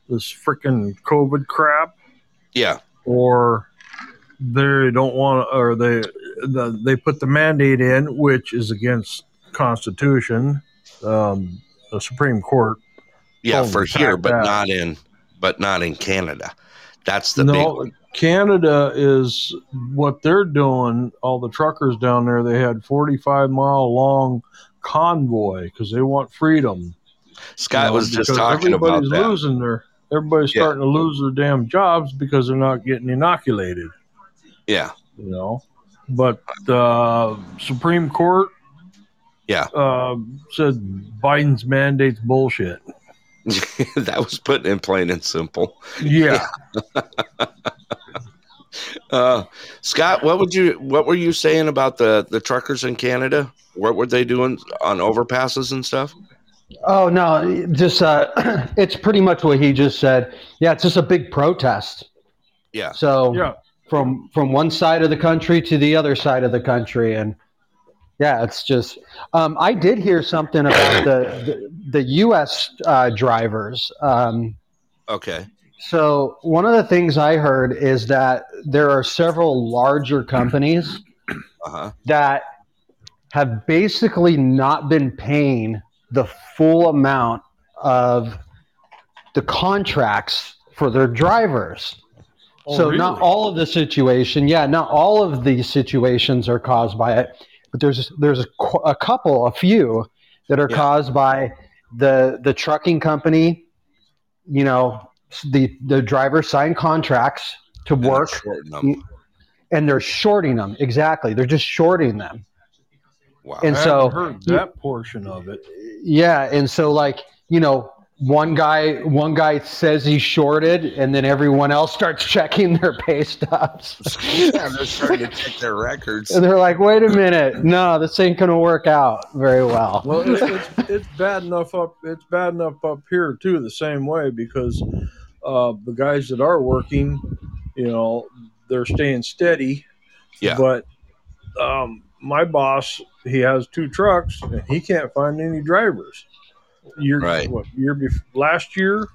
this freaking COVID crap, Yeah, or they don't want or they the, they put the mandate in, which is against Constitution, um, the Supreme Court. yeah, for here, but uh, not in, but not in Canada. That's the big no, one. Canada is what they're doing. All the truckers down there, they had forty-five mile long convoy because they want freedom. Scott You know, was just talking about everybody's that. losing their everybody's Yeah. starting to lose their damn jobs because they're not getting inoculated Yeah, you know but uh supreme court Yeah. uh, said biden's mandates bullshit that was put in plain and simple. yeah Uh, Scott, what would you what were you saying about the the truckers in Canada? What were they doing on overpasses and stuff? Oh no, just uh, it's pretty much what he just said. Yeah, it's just a big protest. Yeah. So yeah from from one side of the country to the other side of the country, and yeah, it's just. Um, I did hear something about the the, the U.S. Uh, drivers. Um, Okay. So one of the things I heard is that there are several larger companies Uh huh. that have basically not been paying the full amount of the contracts for their drivers. Oh, so not all of the situation, yeah, not all of these situations are caused by it, but there's there's a, a couple, a few that are Yeah. caused by the the trucking company. You know, the the driver signed contracts to And they're work them. and they're shorting them. Exactly. They're just shorting them. Wow. And I so- heard that portion of it Yeah, and so like, you know, one guy one guy says he's shorted and then everyone else starts checking their pay stubs. yeah, they're starting to check their records. and they're like, "Wait a minute. No, this ain't going to work out very well." well it's, it's, it's bad enough up it's bad enough up here too the same way because uh the guys that are working you know they're staying steady Yeah. but um my boss he has two trucks and he can't find any drivers year Right. what year before last year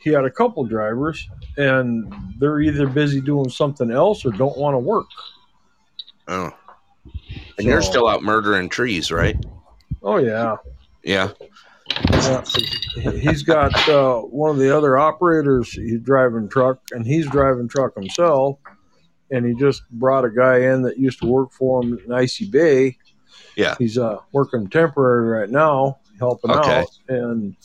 he had a couple drivers and they're either busy doing something else or don't want to work Oh. And you're still out murdering trees, right? oh yeah Yeah. Yeah, he's got uh, one of the other operators. He's driving truck, and he's driving truck himself. And he just brought a guy in that used to work for him in Icy Bay. Yeah. he's uh, working temporary right now, helping Okay. out. And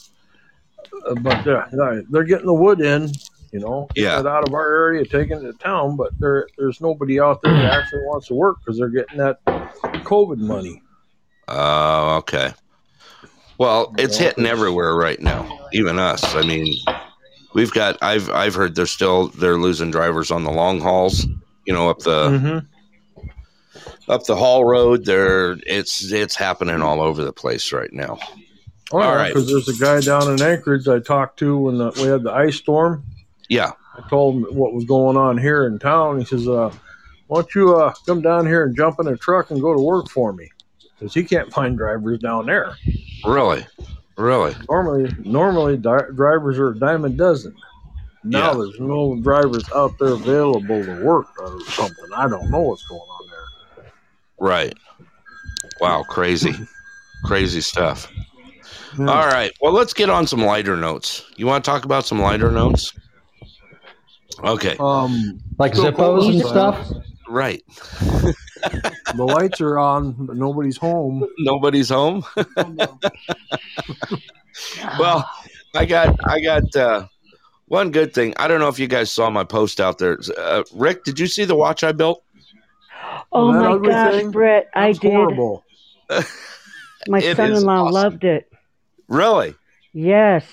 uh, but uh, they're getting the wood in, you know, Yeah. it out of our area, taking it to town. But there, there's nobody out there that actually wants to work because they're getting that COVID money. Oh, okay. Well, it's hitting everywhere right now, even us. I mean, we've got. I've I've heard they're still they're losing drivers on the long hauls. You know, up the Mm-hmm. up the haul road. There, it's it's happening all over the place right now. Oh, All right. Because there's a guy down in Anchorage I talked to when the, we had the ice storm. Yeah. I told him what was going on here in town. He says, uh, "Why don't you uh, come down here and jump in a truck and go to work for me?" Because he can't find drivers down there. Really, really. Normally, normally di- drivers are a dime a dozen. Now Yeah. there's no drivers out there available to work or something. I don't know what's going on there. Right. Wow, crazy, crazy stuff. Yeah. All right. Well, let's get on some lighter notes. You want to talk about some lighter notes? Okay. Um, Like Still Zippos and stuff. Right. the lights are on, but nobody's home. Nobody's home. well, I got I got uh, one good thing. I don't know if you guys saw my post out there. Uh, Rick, did you see the watch I built? Oh That my gosh, thing? Brett, I did. horrible. My It is son-in-law awesome. loved it. Really? Yes,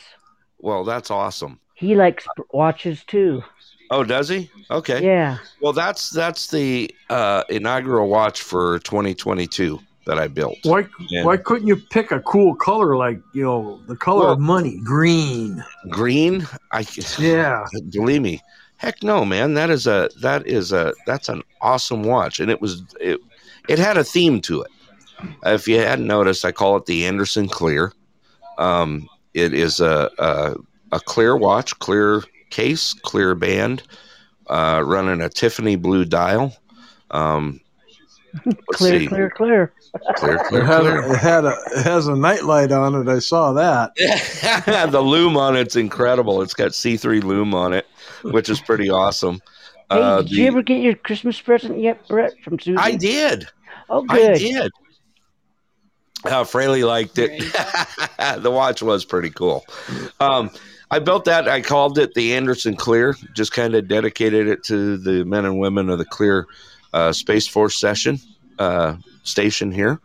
Well, that's awesome. he likes watches too. Oh, does he? Okay. Yeah. Well, that's that's the uh, inaugural watch for 2022 that I built. Why Yeah. why couldn't you pick a cool color like you know the color Well- of money, green? Green? I Yeah, believe me. Heck no, man. That is a that is a that's an awesome watch, and it was it it had a theme to it. If you hadn't noticed, I call it the Anderson Clear. Um, it is a, a a clear watch, clear case, clear band, uh, running a Tiffany blue dial. Um, let's Clear, see. clear, clear. clear, it clear, had clear. a, it had a it has a nightlight on it. I saw that. the lume on it's incredible. It's got C3 lume on it, which is pretty awesome. Hey, Uh, did the- you ever get your Christmas present yet, Brett, from Susan? I did. Oh, good. I did. Uh, Fraley liked it. the watch was pretty cool. Um, I built that. I called it the Anderson Clear. Just kind of dedicated it to the men and women of the Clear uh, Space Force session uh, station here.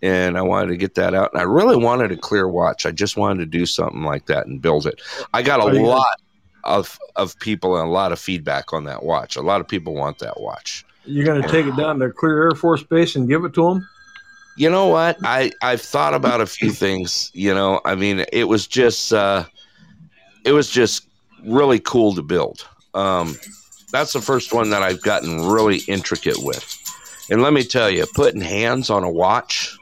And I wanted to get that out. And I really wanted a clear watch. I just wanted to do something like that and build it. I got a lot of of people and a lot of feedback on that watch. A lot of people want that watch. You're gonna take it down to Clear Air Force Base and give it to them. You know what? I I've thought about a few things. You know, I mean, it was just uh, it was just really cool to build. Um, that's the first one that I've gotten really intricate with. And let me tell you, putting hands on a watch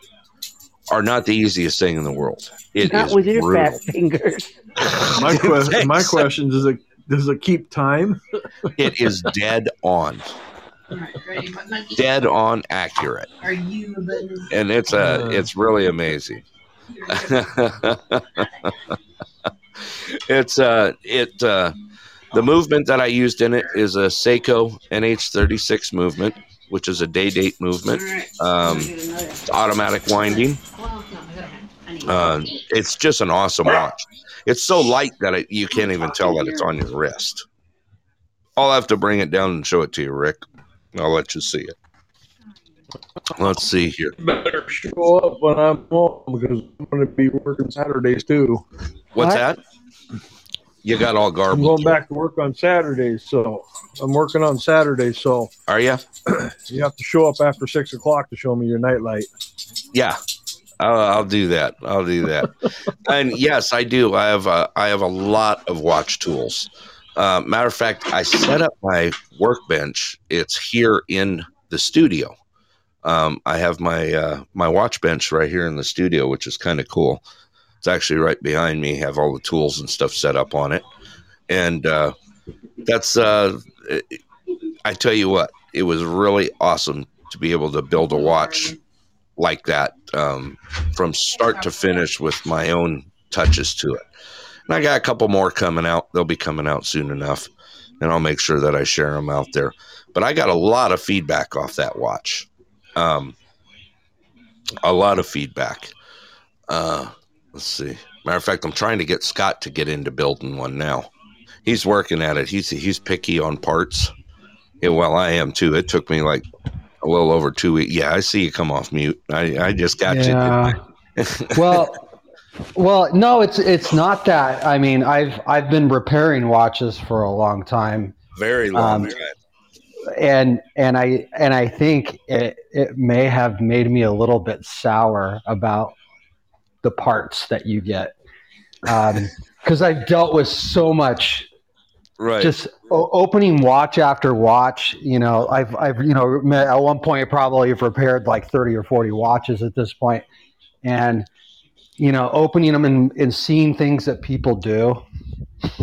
are not the easiest thing in the world. It Not is with your brutal. fat fingers. My question, my question is: it does it keep time? It is dead on, All right, ready, button monkey? dead on accurate, Are you and it's Uh. it's really amazing. It's uh it uh the movement that I used in it is a Seiko NH36 movement, which is a day date movement. Um, it's automatic winding. Uh, it's just an awesome watch. It's so light that it, you can't even tell that it's on your wrist. I'll have to bring it down and show it to you, Rick. I'll let you see it. Let's see here. Better show up when I'm home because I'm going to be working Saturdays too. What's What? that? You got all garbage. I'm going back to work on Saturdays, so I'm working on Saturdays. So Are you? you have to show up after six o'clock to show me your nightlight. Yeah, I'll, I'll do that. I'll do that. and yes, I do. I have a, I have a lot of watch tools. Uh, matter of fact, I set up my workbench. It's here in the studio. Um, I have my uh, my watch bench right here in the studio, which is kind of cool. It's actually right behind me. Have all the tools and stuff set up on it, and uh, that's. Uh, I tell you what, it was really awesome to be able to build a watch like that um, from start to finish with my own touches to it. And I got a couple more coming out. They'll be coming out soon enough, and I'll make sure that I share them out there. But I got a lot of feedback off that watch. Um, a lot of feedback. Uh, let's see. Matter of fact, I'm trying to get Scott to get into building one now. He's working at it. He's he's picky on parts. Yeah, well, I am too. It took me like a little over two weeks. Yeah, I see you come off mute. I, I just got Yeah. you. well well no it's it's not that i mean i've i've been repairing watches for a long time Very long. Um, time. and and i and i think it it may have made me a little bit sour about the parts that you get. Um because i've dealt with so much Right. just o- opening watch after watch you know i've i've you know at one point probably have repaired like 30 or 40 watches at this point. And you know opening them and, and seeing things that people do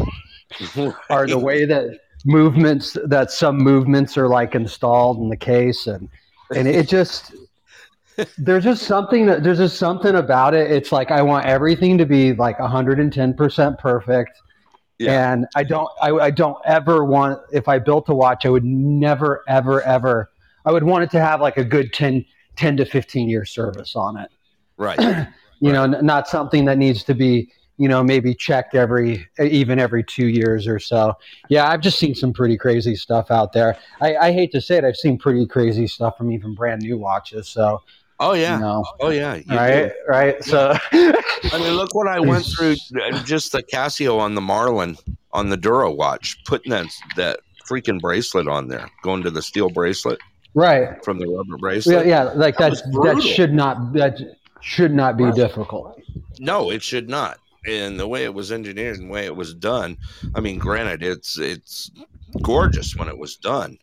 are the way that movements that some movements are like installed in the case. And and it just there's just something that there's just something about it. It's like i want everything to be like 110% perfect. Yeah. and i don't I, I don't ever want if i built a watch i would never ever ever i would want it to have like a good 10 10 to 15 year service on it. Right. you know n- not something that needs to be you know maybe checked every even every two years or so. Yeah i've just seen some pretty crazy stuff out there. I, I hate to say it i've seen pretty crazy stuff from even brand new watches so Oh yeah. you know Oh yeah. you right do. right so I mean, look what I went through. uh, Just the Casio on the Marlin on the Duro watch, putting that that freaking bracelet on there, going to the steel bracelet right from the rubber yeah, bracelet. yeah like That that that should not that should not be difficult No, it should not. And the way it was engineered and the way it was done, I mean, granted, it's it's gorgeous when it was done,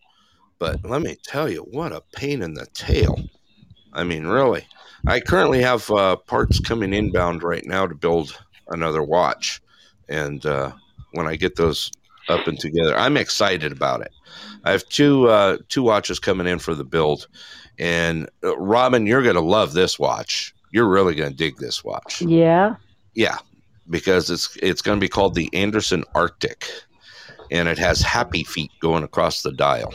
but let me tell you, what a pain in the tail. I mean, really. I currently have uh, parts coming inbound right now to build another watch, and uh, when I get those up and together, I'm excited about it. I have two uh, two watches coming in for the build, and uh, Robin, you're gonna love this watch. You're really gonna dig this watch. Yeah. Yeah, because it's it's going to be called the Anderson Arctic, and it has happy feet going across the dial.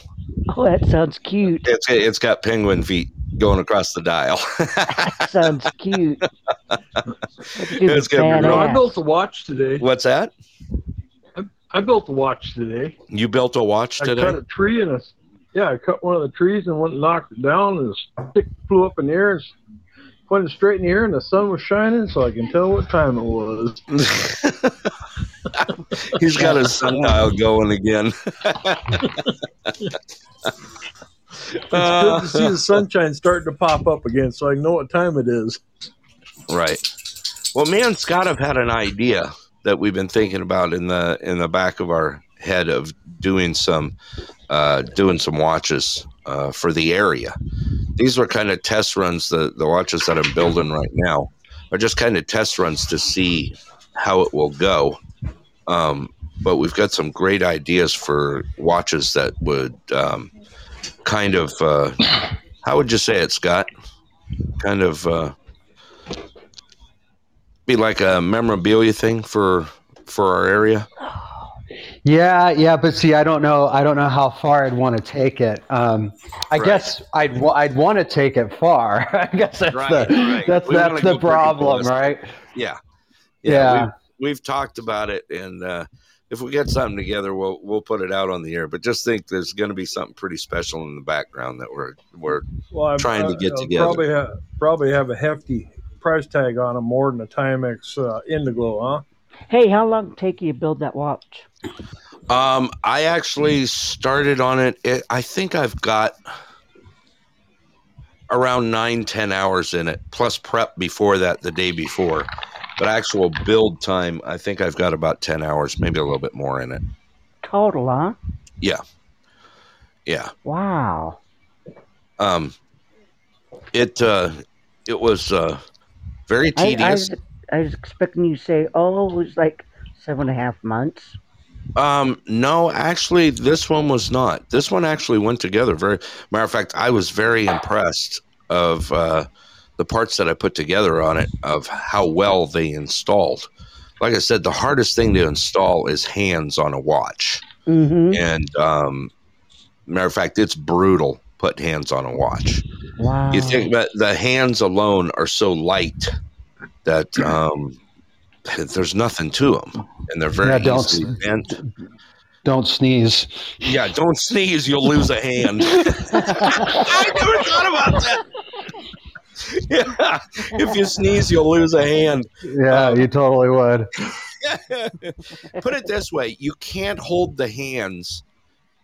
Oh, that sounds cute. It's it's got penguin feet going across the dial. That sounds cute. It's gonna be You know, I built a watch today. What's that? I built a watch today. You built a watch today. I cut a tree and a yeah, I cut one of the trees and went and knocked it down, and the stick flew up in the air and pointed straight in the air, and the sun was shining, so I can tell what time it was. He's got his sundial going again. It's good to see the sunshine starting to pop up again, so I know what time it is. Right. Well, me and Scott have had an idea that we've been thinking about in the in the back of our head of doing some uh, doing some watches uh, for the area. These are kind of test runs. The the watches that I'm building right now are just kind of test runs to see how it will go. Um, but we've got some great ideas for watches that would um, kind of uh, how would you say it, Scott? Kind of. Uh, be like a memorabilia thing for for our area. Yeah, yeah, but see, I don't know. I don't know how far I'd want to take it. Um, I Right. guess I'd I'd want to take it far. I guess that's Right, the right. that's We that's the problem, right? Yeah, Yeah. We've, we've talked about it, and uh, if we get something together, we'll we'll put it out on the air. But just think, there's going to be something pretty special in the background that we're we're Well, I'm Trying to get I'll together. Probably have, probably have a hefty price tag on them more than a Timex uh, Indiglo, huh? Hey, how long did it take you to build that watch? Um, I actually started on it. it. I think I've got around nine, ten hours in it, plus prep before that, the day before. But actual build time, I think I've got about ten hours, maybe a little bit more in it. Total, huh? Yeah, yeah. Wow. Um, it uh, it was uh, very I, I, tedious. I was expecting you to say, oh, it was like seven and a half months. Um, no, actually, this one was not. This one actually went together very. Matter of fact, I was very impressed of uh, the parts that I put together on it of how well they installed. Like I said, the hardest thing to install is hands on a watch, Mm-hmm. and um, matter of fact, it's brutal putting hands on a watch. Wow. You think that the hands alone are so light that um, there's nothing to them, and they're very Yeah, don't- easily bent. Don't sneeze. Yeah, don't sneeze, you'll lose a hand. I never thought about that. Yeah, if you sneeze, you'll lose a hand. Yeah, you totally would. Put it this way you can't hold the hands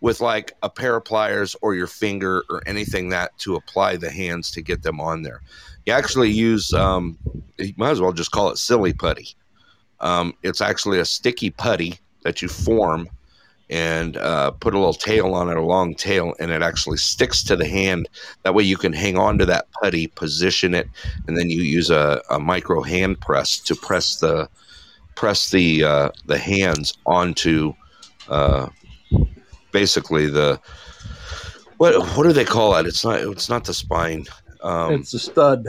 with like a pair of pliers or your finger or anything that to apply the hands to get them on there. You actually use, um, you might as well just call it silly putty. Um, it's actually a sticky putty that you form and uh, put a little tail on it, a long tail, and it actually sticks to the hand. That way you can hang on to that putty, position it, and then you use a, a micro hand press to press the press the uh, the hands onto uh, basically the what what do they call it? It's not it's not the spine. Um, it's a stud.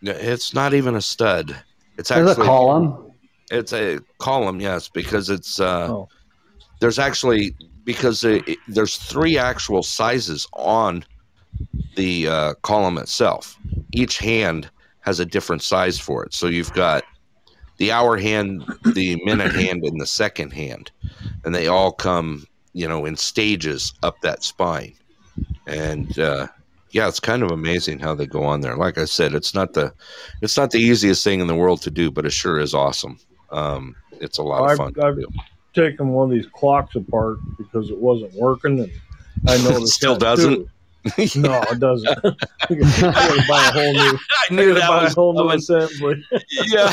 it's not even a stud. It's There's a column. it's a column, yes, because it's uh, Oh. There's actually because it, there's three actual sizes on the uh, column itself. Each hand has a different size for it. So you've got the hour hand, the minute hand, and the second hand, and they all come, you know, in stages up that spine. And uh, yeah, it's kind of amazing how they go on there. Like I said, it's not the it's not the easiest thing in the world to do, but it sure is awesome. Um, it's a lot of I've, fun. I've do. Taken one of these clocks apart because it wasn't working, and I noticed Still doesn't? too. No, it doesn't. I buy a whole new. I knew that buy a whole new coming. assembly. yeah.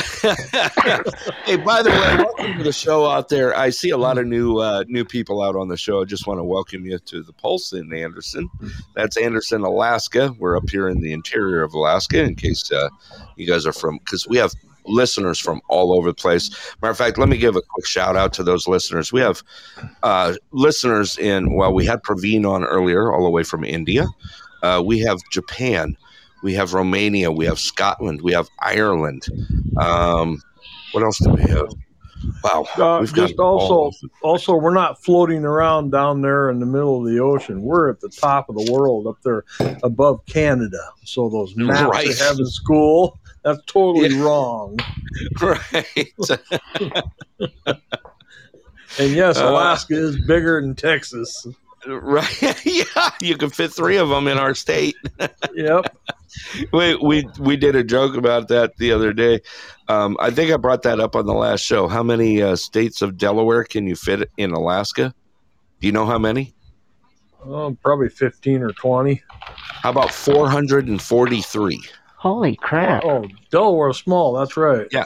hey, by the way, welcome to the show out there. I see a lot of new uh, new people out on the show. I just want to welcome you to the Pulse in Anderson. That's Anderson, Alaska. We're up here in the interior of Alaska. In case uh, you guys are from, because we have listeners from all over the place. Matter of fact, let me give a quick shout out to those listeners. We have uh, listeners in. Well, we had Praveen on earlier, all the way from India. Uh, we have Japan. We have Romania. We have Scotland. We have Ireland. Um, what else do we have? Wow, Uh, we've got just also, also, we're not floating around down there in the middle of the ocean. We're at the top of the world, up there above Canada. So those maps Right. they have in school, that's totally wrong. right. And yes, Uh, Alaska is bigger than Texas. right. yeah, you can fit three of them in our state. Yep. we we we did a joke about that the other day. Um, I think I brought that up on the last show. How many uh, states of Delaware can you fit in Alaska? Do you know how many? Oh, probably 15 or 20. How about four hundred and forty-three? Holy crap. Oh, Delaware small. That's right. Yeah,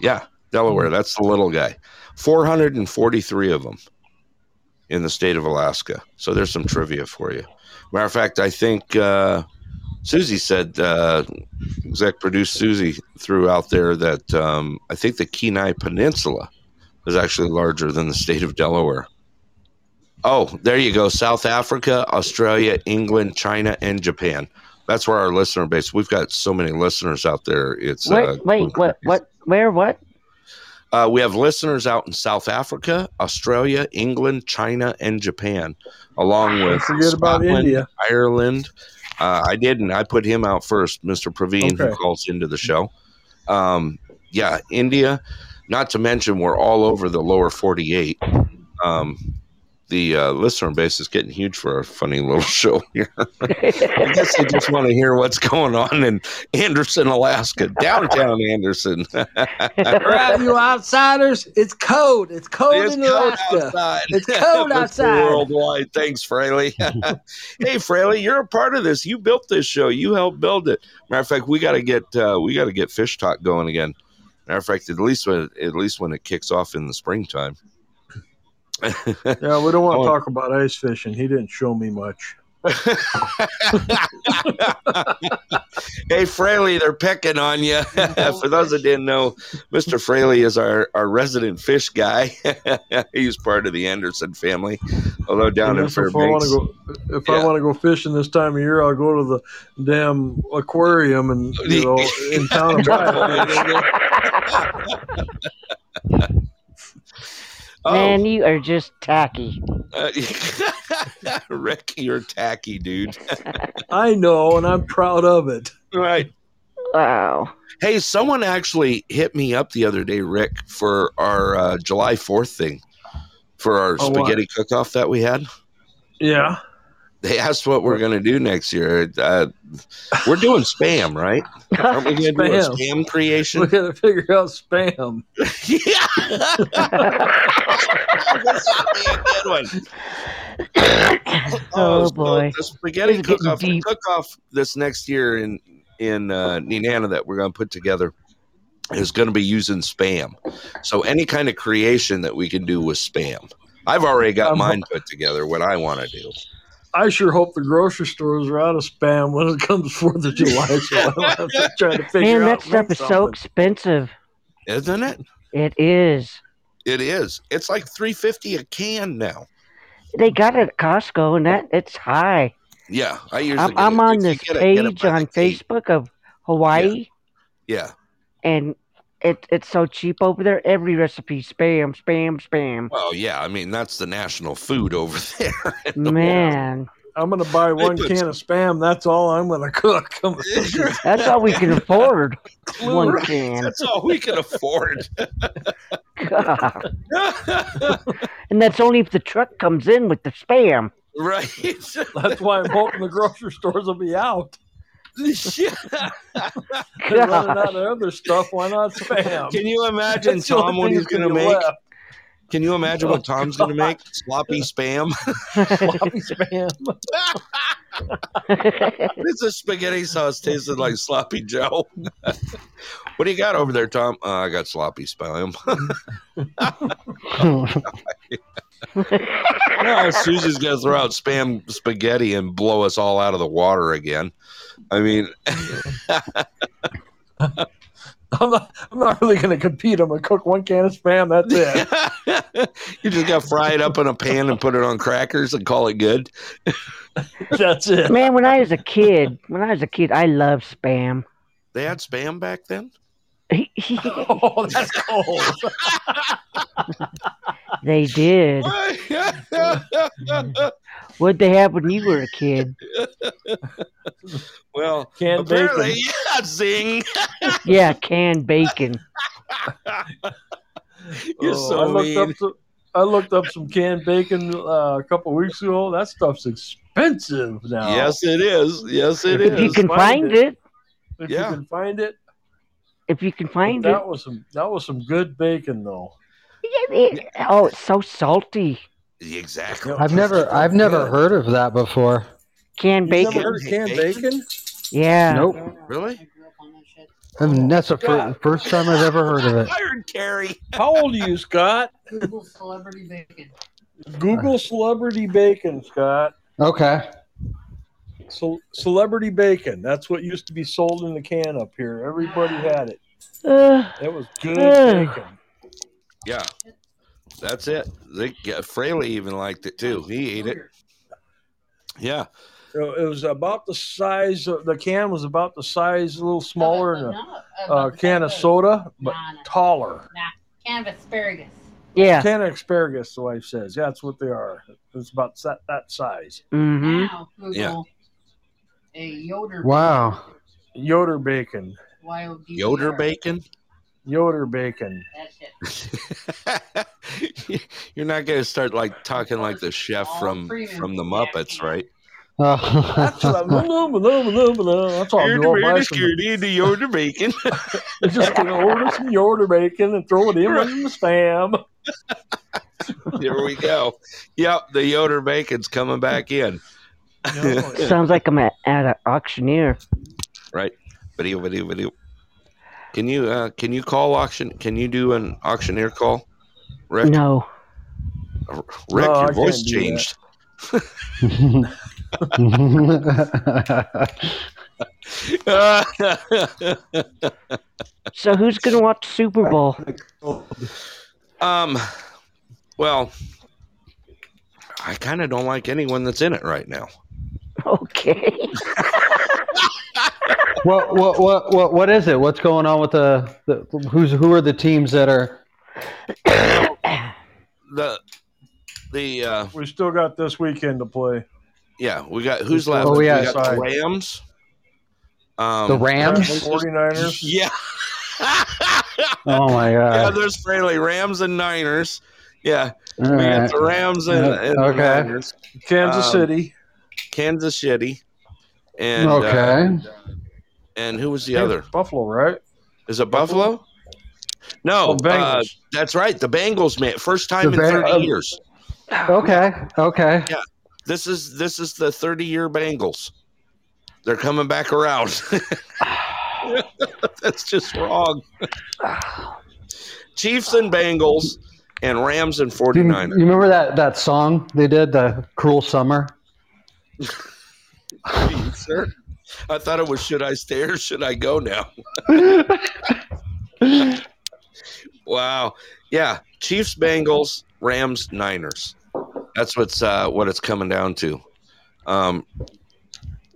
yeah, Delaware. That's the little guy. 443 of them in the state of Alaska. So there's some trivia for you. Matter of fact, I think uh, Susie said, uh, exec producer Susie threw out there that um, I think the Kenai Peninsula is actually larger than the state of Delaware. Oh, there you go. South Africa, Australia, England, China, and Japan. That's where our listener base. We've got so many listeners out there. It's Wait, uh, wait, what, what, where, what? uh, we have listeners out in South Africa, Australia, England, China, and Japan, along Don't with forget about India. Ireland. Uh, I didn't. I put him out first, Mr. Praveen, who calls into the show. Um, yeah, India. Not to mention, we're all over the lower 48. Um, the uh, listener base is getting huge for a funny little show here. I guess they just want to hear what's going on in Anderson, Alaska, downtown Anderson. Right, you outsiders. It's cold. It's cold It's in cold Alaska. outside. It's cold outside. Worldwide. Thanks, Fraley. hey, Fraley, you're a part of this. You built this show. You helped build it. Matter of fact, we got to get uh, we got to get fish talk going again. Matter of fact, at least when at least when it kicks off in the springtime. Yeah, we don't want Oh. to talk about ice fishing. He didn't show me much. hey, Fraley, they're picking on you. For those that didn't know, Mr. Fraley is our, our resident fish guy. He's part of the Anderson family, although down in Yes, if I want to go, if Yeah. I want to go fishing this time of year, I'll go to the damn aquarium and you know in town and buy it. Oh, Man, you are just tacky. uh, Rick, you're tacky, dude. I know, and I'm proud of it. right. Wow. Hey, someone actually hit me up the other day, Rick, for our uh, July 4th thing, for our Oh, what? spaghetti cook off that we had. Yeah, They asked what we're going to do next year. Uh, we're doing spam, right? Aren't we going to do a Spam. spam we creation? got to figure out spam. yeah. this would be a good one. Oh, so boy. The spaghetti This is cook off, deep. cook off this next year in in uh, Nenana that we're going to put together is going to be using spam. So any kind of creation that we can do with spam. I've already got Um, mine put together. What I want to do. I sure hope the grocery stores are out of spam when it comes Fourth of July. So I don't have to try to figure Man, out that stuff make is so expensive. Isn't it? It is. It is. It's like three fifty a can now. They got it at Costco, and that it's high. Yeah, I usually. I'm, get I'm it. on If this get it, get it page on. Facebook of Hawaii, Yeah. and it it's so cheap over there. Every recipe spam, spam, spam. Well, yeah. I mean, that's the national food over there. in the world. Man, I'm going to buy one put can of spam. That's all I'm going to cook. I'm gonna- that's all we can afford. One Right. can. That's all we can afford. And that's only if the truck comes in with the spam. right. That's why I'm hoping the grocery stores will be out. Yeah. Running out of other stuff. Why not spam? Can you imagine That's Tom what he's going to make? left. Can you imagine what Tom's going to make? Sloppy spam. Sloppy spam. this is spaghetti sauce tasted like sloppy Joe. what do you got over there, Tom? Uh, I got sloppy spam. Well, Susie's going to throw out spam spaghetti and blow us all out of the water again. I mean, I'm not, I'm not really going to compete. I'm going to cook one can of spam. That's it. you just got to fry it up in a pan and put it on crackers and call it good. That's it. Man, when I was a kid, when I was a kid, I loved spam. They had spam back then? Oh, that's cold. they did. What'd they have when you were a kid? Well, Canned apparently, bacon. yeah, zing. Yeah, canned bacon. You're Oh, so I looked mean. up some. I looked up some canned bacon uh, a couple weeks ago. That stuff's expensive now. Yes, it is. Yes, it is. If you can Find find it. it, if Yeah. you can find it. if you can But find it. that was some. That was some good bacon, though. It- Oh, it's so salty. Exactly. I've never I've never heard of that before. Canned You never bacon. heard of canned bacon? Yeah. Nope. Really? I mean, that's the fir- first time I've ever heard of it. Iron Carry. How old are you, Scott? Google celebrity bacon. Google celebrity bacon, Scott. Okay. So celebrity bacon. That's what used to be sold in the can up here. Everybody had it. Uh, It was good Ugh. bacon. Yeah. That's it. They, yeah, Fraley even liked it too. He ate it. Yeah. So It was about the size. Of, the can was about the size, a little smaller than a uh, can of soda, but Nah, nah. taller. Nah, can of asparagus. yeah. Can of asparagus, the wife says. Yeah, that's what they are. It's about that, that size. Mm-hmm. Now Google Yeah. a Yoder. Wow. Yoder bacon. Y-O-D-E-R. Yoder bacon. Yoder bacon. That shit. You're not going to start like talking like the chef from from the Muppets, right? That's what I'm, blah, blah, blah, blah, blah. That's all I'm doing. Buy some- the Yoder bacon. They're just gonna order some Yoder bacon and throw it in with the spam. Here we go. Yep, the Yoder bacon's coming back in. Sounds like I'm at, at an auctioneer. Right. Video, video, video. Can you uh can you call auction can you do an auctioneer call? Rick? No. Rick, No, I your voice can't do that. changed. So who's gonna watch Super Bowl? um, well, I kind of don't like anyone that's in it right now. Okay. what, what what what what is it? What's going on with the, the who's who are the teams that are The the uh, We still got this weekend to play. Yeah, we got who's left? Oh, we yeah. got the Rams. Um, the Rams? 49ers. Yeah. Oh my god. yeah, there's friendly Rams and Niners. Yeah, All we got the Rams and, Uh, and the okay. Niners. Kansas Um, City. Kansas City, and uh, Okay. and who was the other? Buffalo, right? Is it Buffalo? No, Oh, uh, that's right. The Bengals, man, first time The in Bang- thirty uh, years. Okay. Okay. This is this is the thirty year Bengals. They're coming back around. that's just wrong. Chiefs and Bengals and Rams and 49ers. you remember that that song they did, the "Cruel Summer"? Sir, I thought it was should I stay or should I go now? Wow. Yeah. Chiefs, Bengals, Rams, Niners. That's what's uh, what it's coming down to. Um,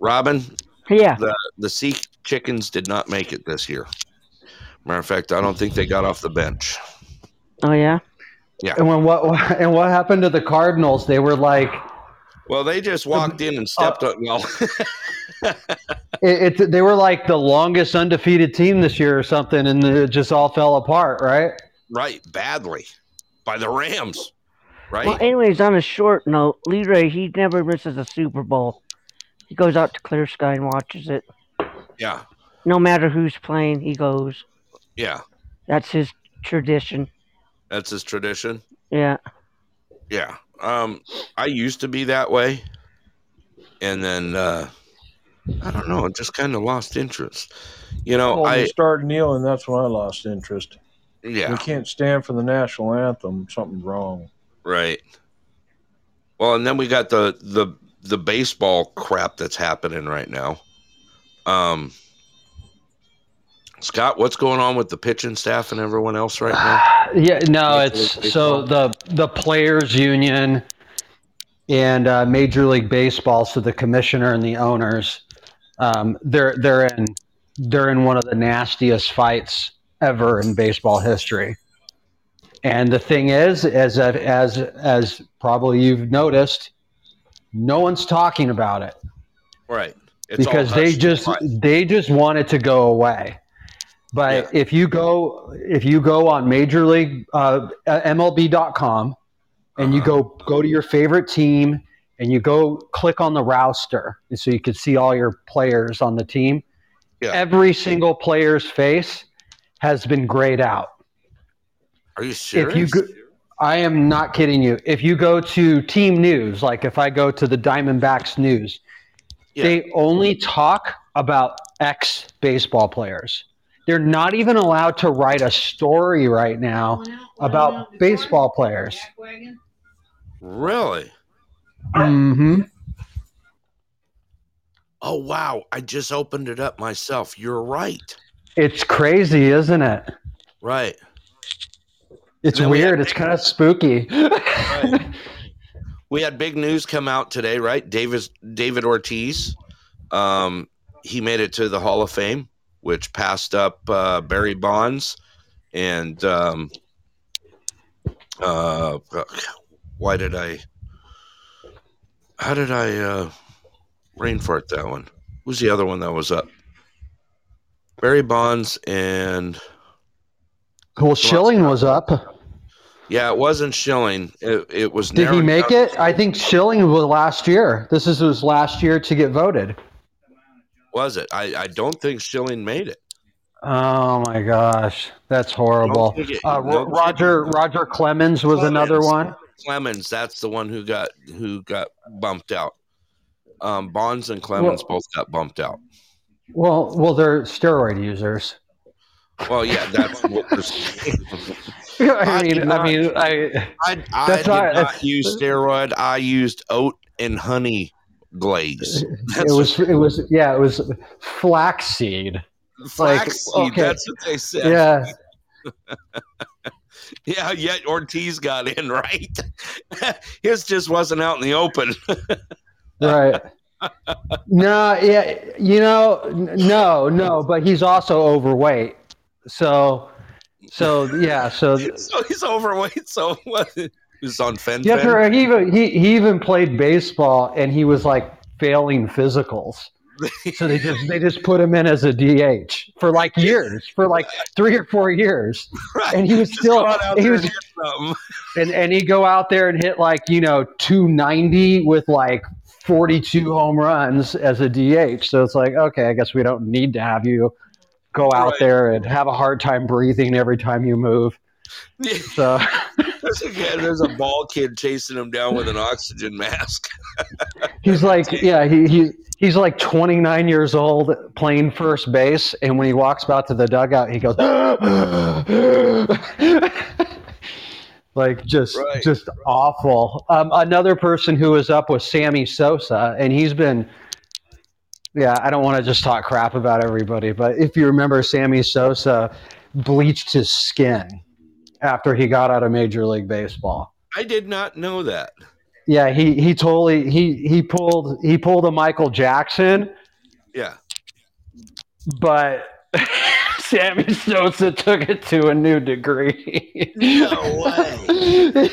Robin, Yeah. the the Sea Chickens did not make it this year. Matter of fact, I don't think they got off the bench. Oh yeah. Yeah. And when what and what happened to the Cardinals? They were like, Well, they just walked in and stepped up. Well, it, it, they were like the longest undefeated team this year or something, and it just all fell apart, right? right, badly by the Rams. Right. Well, anyways, on a short note, Leroy he never misses a Super Bowl. He goes out to Clear Sky and watches it. yeah. No matter who's playing, he goes. Yeah. That's his tradition. That's his tradition. Yeah. Yeah. Um, I used to be that way, and then uh, I don't know. I just kind of lost interest. You know, Well, I you start kneeling, that's when I lost interest. yeah, We can't stand for the national anthem. Something's wrong. Right. Well, and then we got the the the baseball crap that's happening right now. Um, Scott, what's going on with the pitching staff and everyone else right now? Yeah, no, Major it's so the the players union and uh, Major League Baseball, so the commissioner and the owners, um, they're they're in they're in one of the nastiest fights ever in baseball history. And the thing is, as as as probably you've noticed, no one's talking about it Right. It's because they just they just want it to go away. But Yeah. if you go if you go on Major League uh, MLB.com and you Uh-huh. go go to your favorite team and you go click on the roster so you can see all your players on the team. Yeah. Every single player's face has been grayed out. Are you serious? If you go, I am not kidding you. If you go to team news, like if I go to the Diamondbacks news, Yeah. they only talk about ex baseball players. They're not even allowed to write a story right now about baseball players. really? hmm Oh wow! I just opened it up myself. You're right. It's crazy, isn't it? Right. It's Then we weird. It's kind of spooky. We had big news come out today, right? David David Ortiz, um, he made it to the Hall of Fame, which passed up uh, Barry Bonds and um, uh, why did I? How did I uh, brain fart that one? Who's the other one that was up? Barry Bonds and well, Schilling was up. Yeah, it wasn't Schilling. It, it was. Did he make down- it? I think Schilling was last year. This is his last year to get voted. Was it? I, I don't think Schilling made it. Oh my gosh, that's horrible. it- Uh, no Roger Roger Clemens was another one. Clemens, that's the one who got who got bumped out. Um, Bonds and Clemens both got bumped out. Well, well, they're steroid users. Well, yeah, that's what they're saying. I mean, not- I mean, I I, I That's did why- not use steroid. I used oat and honey glaze. it was it was yeah it was flaxseed. like, Flaxseed. okay. That's what they said. Yeah, Yeah, yet Ortiz got in, right? His just wasn't out in the open. right. No, yeah, you know, no, no, but he's also overweight. So, so yeah, so so he's overweight. So what? He's on fen. yeah, for- he even he, he even played baseball and he was like failing physicals. So they just they just put him in as a DH for like years, for like three or four years, Right. and he was Just still out he there was and and and he'd go out there and hit like you know 290 with like 42 home runs as a DH. So it's like okay, I guess we don't need to have you go out Right. there and have a hard time breathing every time you move. So There's a, there's a ball kid chasing him down with an oxygen mask. he's like yeah he, he he's like 29 years old playing first base and when he walks out to the dugout he goes like just Right. just awful um, another person who was up was sammy sosa and he's been yeah i don't want to just talk crap about everybody but if you remember sammy sosa bleached his skin after he got out of major league baseball I did not know that. yeah, he he totally he he pulled he pulled a Michael Jackson, Yeah. but Sammy Sosa took it to a new degree. No way.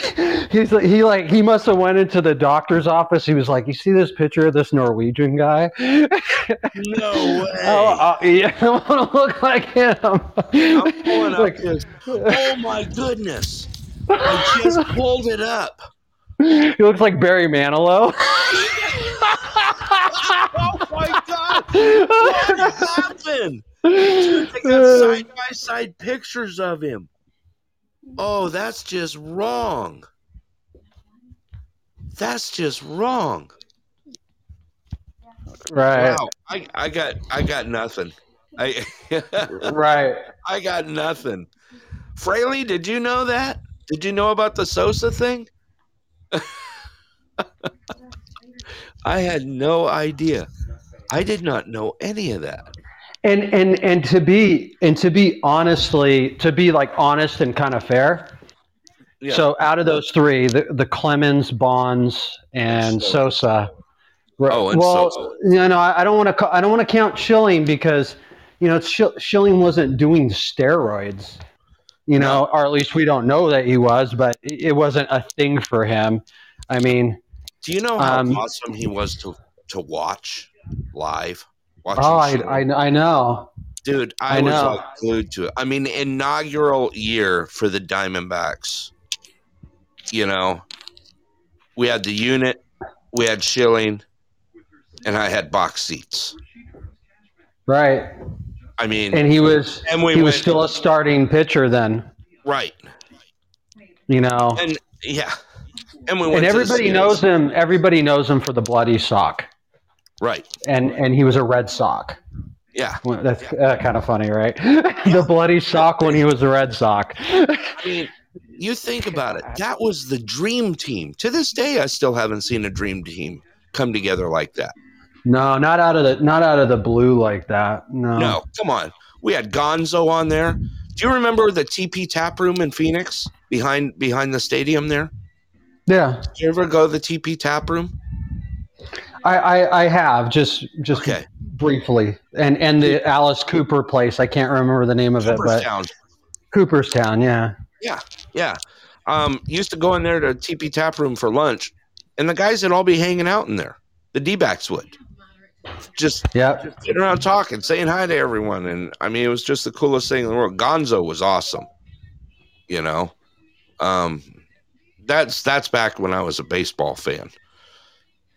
He's like he like he must have went into the doctor's office. He was like, "You see this picture of this Norwegian guy? No way. Oh, uh, yeah, I want to look like him." I'm pulling up this. Oh my goodness. I just pulled it up. he looks like Barry Manilow. Oh my god. What happened? Dude, they got side by side pictures of him. Oh, that's just wrong. That's just wrong. right, Wow. I, I got I got nothing. I right. I got nothing. Fraley, did you know that? Did you know about the Sosa thing? I had no idea. I did not know any of that. And and and to be and to be honestly to be like honest and kind of fair Yeah. so out of those three the, the clemens bonds and sosa Oh, and well you know i don't want to i don't want to count schilling because you know schilling wasn't doing steroids you know or at least we don't know that he was but it it wasn't a thing for him i mean Do you know how Um, awesome he was to to watch live? Watching oh I? I i know dude, I, I was know. like glued to it. I mean, inaugural year for the Diamondbacks. You know, we had the unit, we had Schilling, and I had box seats. right I mean, and he was And we he was still a starting pitcher then right, you know and yeah, and we went and everybody knows him everybody knows him for the bloody sock right. and and he was a red sock Yeah, that's uh, kind of funny right the bloody sock when he was a red sock I mean, you think about it. That was the dream team. To this day, I still haven't seen a dream team come together like that. no not out of the not out of the blue like that no No, come on. We had Gonzo on there. Do you remember the TP Tap Room in Phoenix behind behind the stadium there? yeah Did you ever go to the TP Tap Room? I, I i have just just Okay, briefly and and the alice cooper place i can't remember the name of it but Cooperstown. cooperstown yeah Yeah. Um, used to go in there to TP Tap Room for lunch, and the guys would all be hanging out in there. The D backs would. Just yep sitting around talking, saying hi to everyone. And I mean, it was just the coolest thing in the world. Gonzo was awesome. You know, um, that's that's back when I was a baseball fan.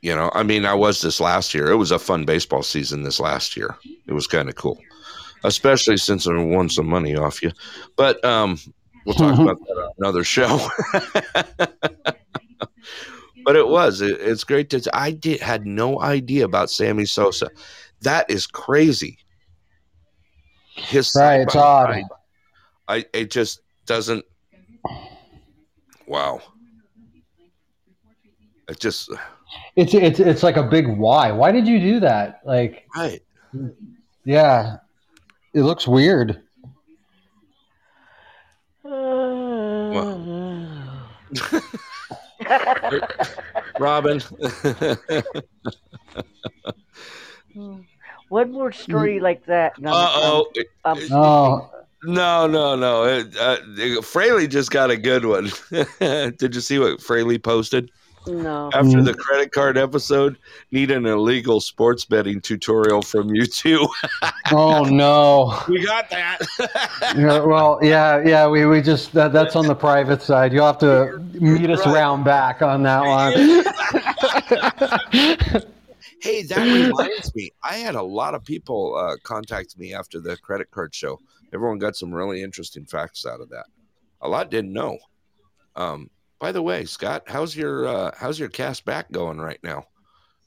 You know, I mean, I was this last year. It was a fun baseball season this last year. It was kind of cool, especially since I won some money off you. But um, we'll talk about that on another show. but it was. It, it's great to. I did had no idea about Sammy Sosa. That is crazy. His Right, it's odd. side-by-side, I it just doesn't. Wow. It just it's it's it's like a big why. Why did you do that? Like, Right. yeah, it looks weird. Robin. One more story like that. and Uh oh. I'm- I'm Oh, No, no, no. It, uh, Fraley just got a good one. Did you see what Fraley posted? No. After Mm. the credit card episode, need an illegal sports betting tutorial from you two. oh no. we got that. Yeah, well, yeah, yeah. We, we just that, that's on the private side. You'll have to meet us Right. round back on that one. hey, that reminds me. I had a lot of people uh, contact me after the credit card show. Everyone got some really interesting facts out of that. A lot didn't know. Um, by the way, Scott, how's your uh, how's your cast back going right now?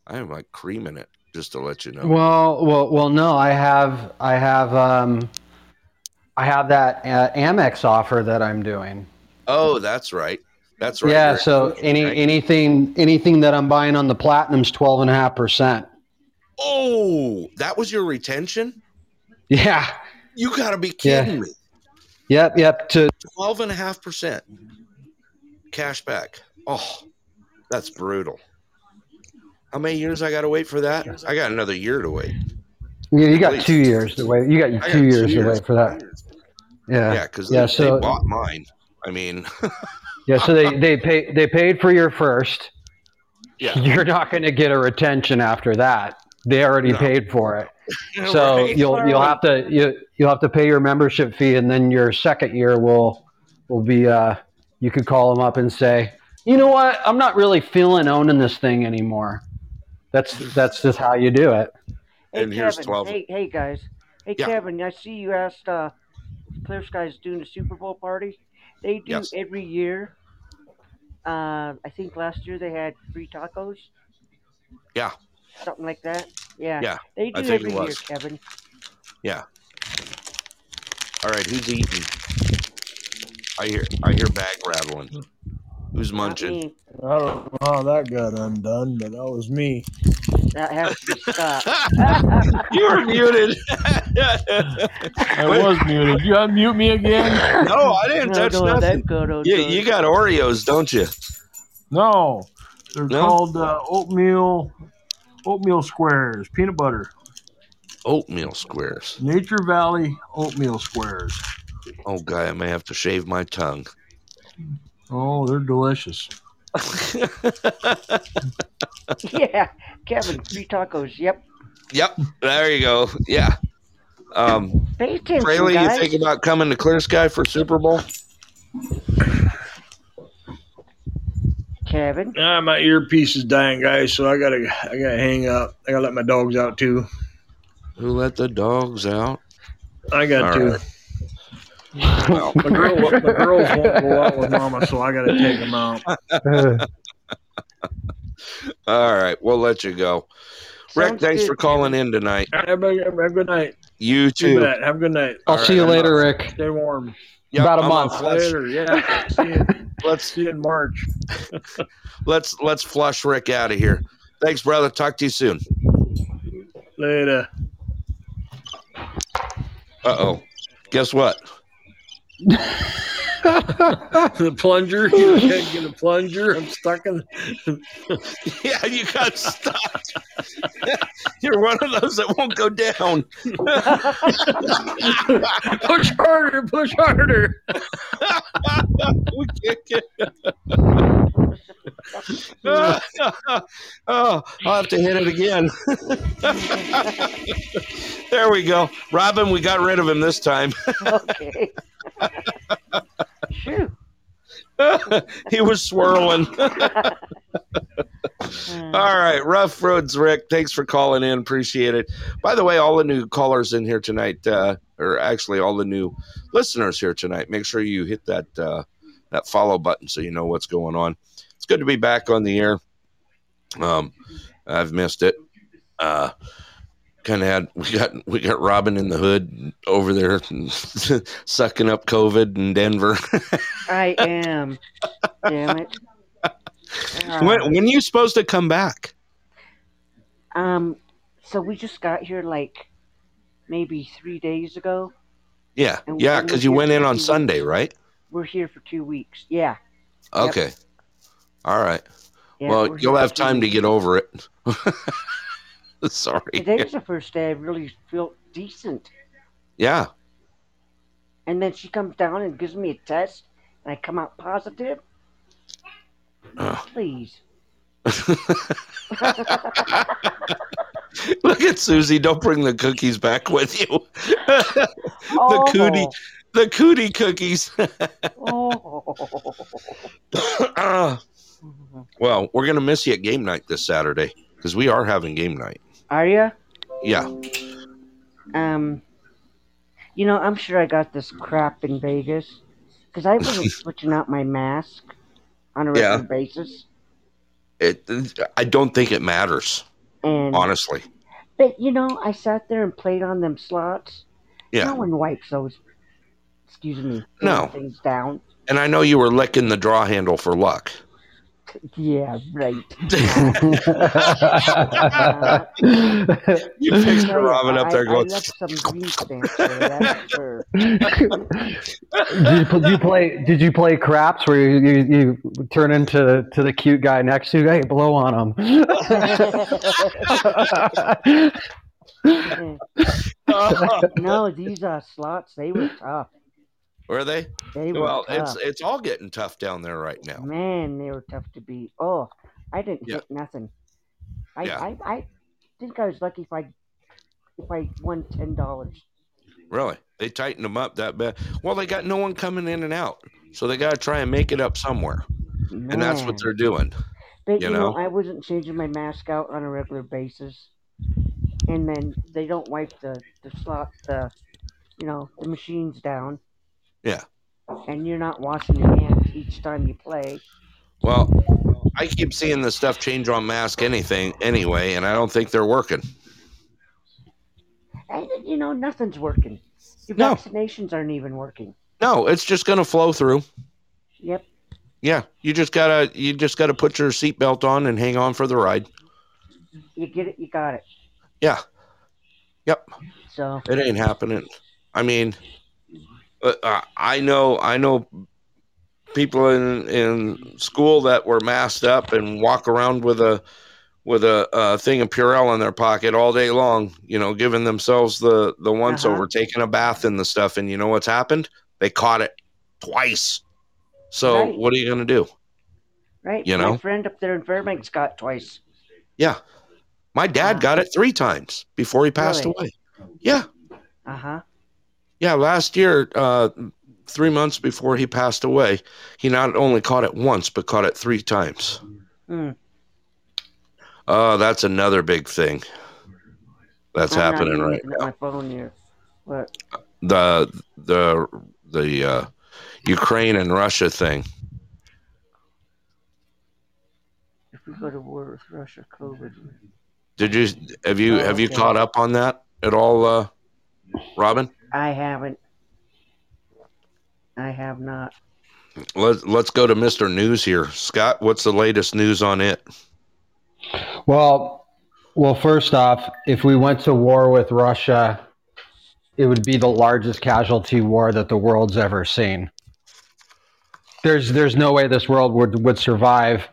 I am like creaming it, just to let you know. Well, well, well. No, I have, I have, um, I have that uh, Amex offer that I'm doing. oh, that's right. That's right. yeah. You're- So any right. anything anything that I'm buying on the platinum's twelve and a half percent. Oh, that was your retention? Yeah. You got to be Yeah. kidding me. Yep. Yep. To 12.5% cash back. Oh, that's brutal. How many years I got to wait for that? I got another year to wait. yeah, you got Please. two years to wait. You got I got two years to wait for that. Yeah. Yeah, because Yeah, they, so- they bought mine. I mean, Yeah. So they they pay they paid for your first. yeah. You're not going to get a retention after that. They already No. paid for it. So Right. you'll you'll have to you you'll have to pay your membership fee, and then your second year will will be uh you could call them up and say, you know what, I'm not really feeling owning this thing anymore. That's that's just how you do it. Hey, And here's Kevin. 12. Hey, hey, guys. Hey, Yeah. Kevin. I see you asked uh, Clear Sky's doing a Super Bowl party. They do Yes. every year. Uh, I think last year they had free tacos. Yeah. Something like that. Yeah. Yeah, They do I think it every year, Kevin. Yeah. All right, who's eating? I hear I hear bag rattling. Who's munching? me. I don't know how that got undone, but that was me. That has to be Scott. you were muted. I was muted. You unmute me again? no, I didn't no, touch no, nothing. that good old You, you got Oreos, don't you? No. They're No? called uh, oatmeal oatmeal squares, peanut butter. Oatmeal squares. Nature Valley oatmeal squares. Oh, guy, I may have to shave my tongue. Oh, they're delicious. yeah, Kevin. three tacos. Yep. yep, there you go. Yeah. Um, Pay attention, Fraley, you guys. think about coming to Clear Sky for Super Bowl? Kevin. Ah, my earpiece is dying, guys, so I gotta I gotta hang up. I gotta let my dogs out too. Who let the dogs out? I got All to. right. Well, My, girl, my girls won't go out with mama, so I gotta take them out. all right, we'll let you go. Rick, Sounds thanks good, for calling in tonight. Have a, have a good night. You You too. bet. Have a good night. I'll All see you right, I'm later, off. Rick. Stay warm. Yep, About a I'm month. Later. Yeah. see, you, let's see you in March. let's let's flush Rick out of here. Thanks, brother. Talk to you soon. Later. Uh oh. Guess what? the plunger. You can't get a plunger. I'm stuck in. Yeah, you got stuck. You're one of those that won't go down. push harder. Push harder. we can't get. oh, I'll have to hit it again. there we go. Robin, we got rid of him this time. okay. He was swirling. All right, rough roads, Rick. Thanks for calling in. Appreciate it. By the way, all the new callers in here tonight, uh, or actually all the new listeners here tonight, make sure you hit that uh, that follow button so you know what's going on. It's good to be back on the air. Um, I've missed it. Uh, kind of had we got we got Robin in the hood over there sucking up COVID in Denver. I am. Damn it. Uh, when when are you supposed to come back? um, so we just got here like maybe three days ago. Yeah, yeah, because you went in on Sunday, right? We're here for two weeks. Yeah. Yep. Okay. All right. yeah well, you'll have time to get over it. Sorry. Today's the first day I really feel decent. Yeah. And then she comes down and gives me a test, and I come out positive. Ugh. Please. Look at Susie. Don't bring the cookies back with you. the oh. cootie, the cootie cookies. Oh. Well, we're gonna miss you at game night this Saturday because we are having game night. Are you? Yeah. Um, you know, I'm sure I got this crap in Vegas because I wasn't switching out my mask on a Yeah. regular basis. It. I don't think it matters, And honestly. but you know, I sat there and played on them slots. Yeah. No one wipes those. Excuse me. No. things down. And I know you were licking the draw handle for luck. Yeah, right. You fixed Tell Robin up I- there I going. left some green stamps there, that's for did, you, did you play? Did you play craps where you, you, you turn into to the cute guy next to you? Hey, blow on him. no, these uh, slots they were tough. Were they? They were Well, it's it's all getting tough down there right now. Man, they were tough to beat. Oh, I didn't Yeah. hit nothing. I, Yeah. I I think I was lucky if I if I won ten dollars. Really, they tightened them up that bad. Well, they got no one coming in and out, so they got to try and make it up somewhere, and that's what they're doing. But you you know, know? I wasn't changing my mask out on a regular basis, and then they don't wipe the the slot the you know the machines down. Yeah. And you're not washing your hands each time you play. Well, I keep seeing the stuff change on mask anything anyway, and I don't think they're working. And you know, nothing's working. Your No. vaccinations aren't even working. No, it's just going to flow through. Yep. Yeah, you just gotta you just gotta put your seatbelt on and hang on for the ride. You get it. You got it. Yeah. Yep. So It ain't happening. I mean, uh, uh, I know, I know people in in school that were masked up and walk around with a with a, uh thing of Purell in their pocket all day long. You know, giving themselves the the once Uh-huh. over, taking a bath in the stuff, and you know what's happened? They caught it twice. So Right. what are you gonna do? right. You My know? friend up there in Fairbanks got twice. Yeah, my dad Wow. got it three times before he passed Really? away. Yeah. Uh huh. Yeah, last year, uh, three months before he passed away, he not only caught it once, but caught it three times. Hmm. Oh, that's another big thing that's I'm happening right now. my phone here. What? The the the uh, Ukraine and Russia thing. If we go to war with Russia, COVID. Did you have you Oh, have you caught up on that at all, uh, Robin? I haven't. I have not. Let's let's go to Mister News here, Scott. What's the latest news on it? Well, well, first off, if we went to war with Russia, it would be the largest casualty war that the world's ever seen. There's there's no way this world would would survive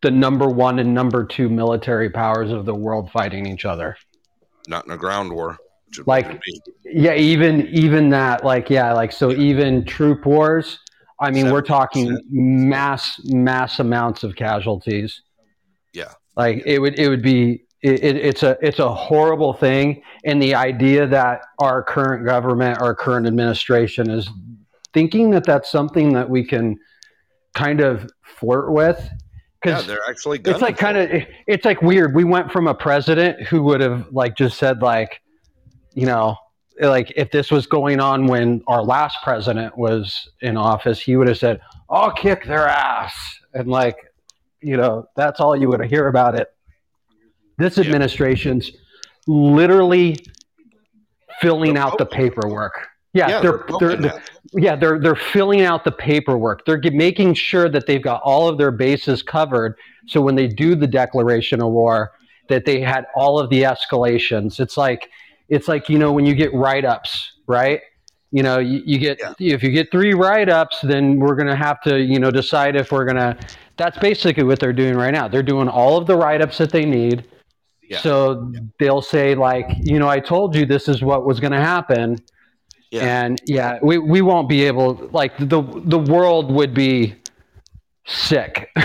the number one and number two military powers of the world fighting each other. Not in a ground war. It Like- Yeah, even even that, like yeah, like so even troop wars. I mean, we're talking mass mass amounts of casualties. Yeah. Like it would it would be it, it, it's a it's a horrible thing, and the idea that our current government, our current administration, is thinking that that's something that we can kind of flirt with. yeah, Because they're actually. Good. It's like kind of it's like weird we went from a president who would have like just said like you know like if this was going on when our last president was in office he would have said i'll kick their ass. And like you know that's all you would hear about it. This administration's literally filling out the paperwork. Yeah, Yeah, they're they're they're, poking they're, at it. yeah they're they're filling out the paperwork. They're making sure that they've got all of their bases covered. So when they do the declaration of war that they had all of the escalations. It's like it's like you know when you get write-ups right you know you, you get Yeah. if you get three write-ups then we're going to have to you know decide if we're going to that's basically what they're doing right now they're doing all of the write-ups that they need Yeah. so they'll say like you know i told you this is what was going to happen Yeah. and yeah we, we won't be able like the the world would be sick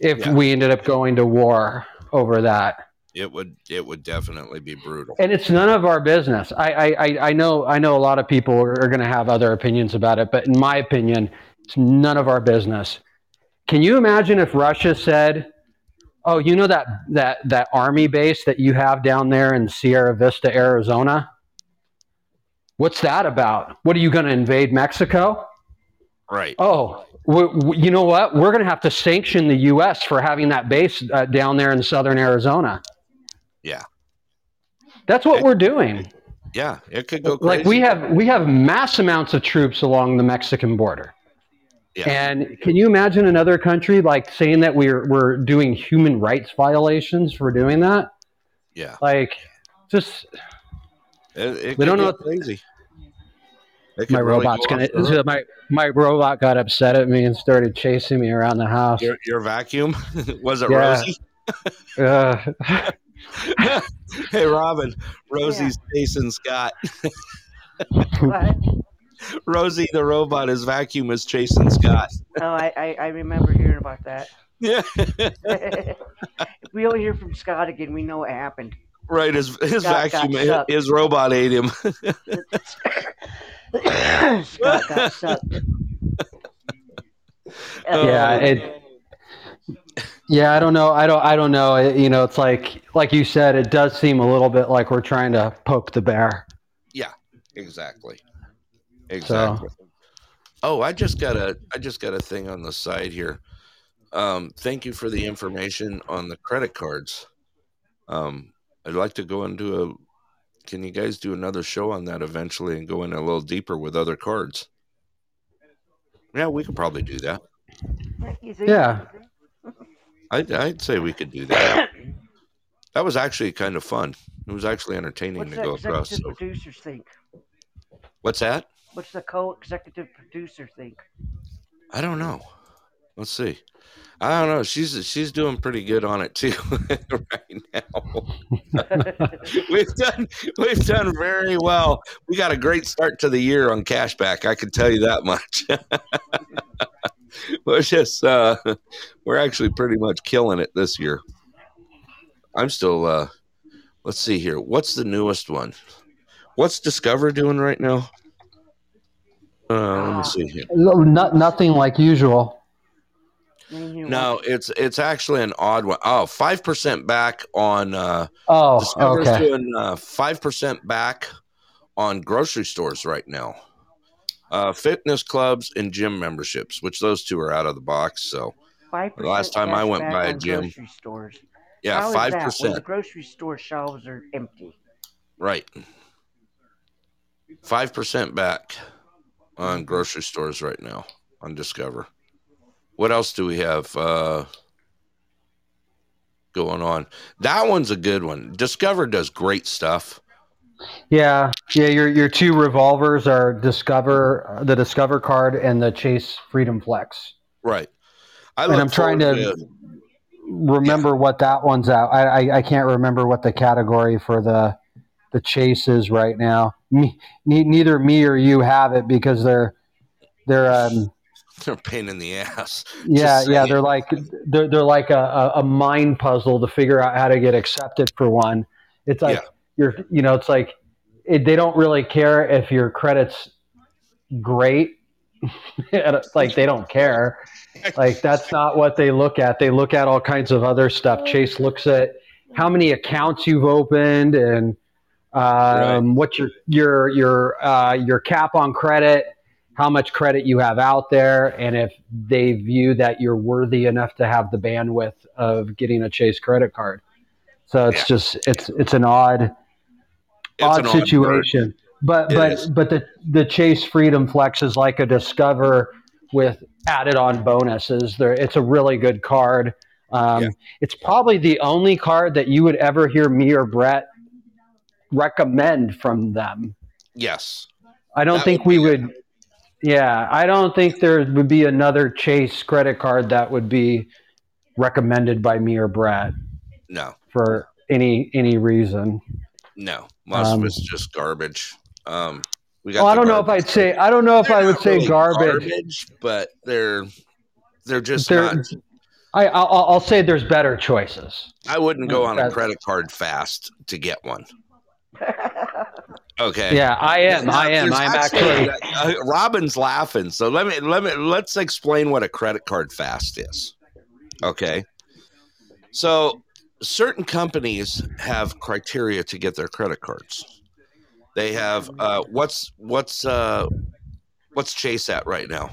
if Yeah. we ended up going to war over that It would it would definitely be brutal. and it's none of our business i i I- know i know a lot of people are, are going to have other opinions about it but in my opinion it's none of our business can you imagine if russia said oh you know that that that army base that you have down there in sierra vista arizona what's that about what are you going to invade mexico Right. Oh, you know what? We're going to have to sanction the U.S. for having that base uh, down there in southern Arizona. Yeah. That's what we're doing. Yeah. It could go crazy. Like we have we have mass amounts of troops along the Mexican border. Yeah. And can you imagine another country like saying that we're we're doing human rights violations for doing that? Yeah. Like just It, it We don't know- crazy. My really robot's go gonna hook. my my robot got upset at me and started chasing me around the house. your, your vacuum was it Yeah. Rosie? Uh, hey Robin, Rosie's Jason Scott. What? Rosie the robot is vacuum is chasing Scott. Oh, I, I, I remember hearing about that. Yeah. if we don't hear from Scott again, we know what happened. right, his his Scott vacuum his robot ate him. Scott got sucked. yeah, uh, it. Yeah, I don't know. I don't. I don't know. It- you know, it's like like you said. It does seem a little bit like we're trying to poke the bear. Yeah, exactly. Exactly. Oh, I just got a I just got a thing on the side here. Um, thank you for the information on the credit cards. Um, I'd like to go into a. Can you guys do another show on that eventually and go in a little deeper with other cards? Yeah, we could probably do that. Yeah. I'd, I'd say we could do that. That was actually kind of fun. It was actually entertaining What's to the go across. executive So. producers think? What's that? What's the co-executive producer think? I don't know. Let's see. I don't know. She's she's doing pretty good on it too right now. we've done we've done very well. We got a great start to the year on cashback. I can tell you that much. we're just uh, we're actually pretty much killing it this year. I'm still. Uh, let's see here. What's the newest one? What's Discover doing right now? Uh, let me see here. No, not, nothing like usual. No, it's it's actually an odd one. Oh, 5% back on uh Oh, Discover's okay. doing uh, 5% back on grocery stores right now. Uh, fitness clubs and gym memberships, which those two are out of the box. So, The last time I went by a gym- stores. yeah, How is that when 5%. the grocery store shelves are empty. Right. 5% back on grocery stores right now on Discover. What else do we have uh, going on? That one's a good one. Discover does great stuff. Yeah, yeah. Your your two revolvers are Discover, the Discover card, and the Chase Freedom Flex. Right. I and I'm trying forward to remember what that one's out. I, I I can't remember what the category for the the Chase is right now. Me, ne- neither me or you have it because they're they're um they're a pain in the ass. yeah yeah they're like they're they're like a, a, a mind puzzle to figure out how to get accepted for one. It's like Yeah. You're you know it's like it, they don't really care if your credit's great. It's like they don't care. Like that's not what they look at. They look at all kinds of other stuff. Chase looks at how many accounts you've opened and um, what your your your uh, your cap on credit, how much credit you have out there, and if they view that you're worthy enough to have the bandwidth of getting a Chase credit card. So it's Yeah. just it's it's an odd odd situation. But It but is. but the the Chase Freedom Flex is like a Discover with added on bonuses. There, it's a really good card. Um, Yeah. It's probably the only card that you would ever hear me or Brett recommend from them. Yes. I don't That think would we would. Yeah, I don't think there would be another Chase credit card that would be recommended by me or Brett No. for any any reason. No. Most Um, of it's just garbage. Um, we got Well, I don't know if I'd say I don't know if They're I would say really garbage. but they're they're just They're- not. I I'll, I'll say there's better choices. I wouldn't go on a credit card fast to get one. Okay. Yeah, I am. I am. I'm actually. uh, Robin's laughing. So let me let me let's explain what a credit card fast is. Okay. So certain companies have criteria to get their credit cards. They have uh, what's what's uh, what's Chase at right now?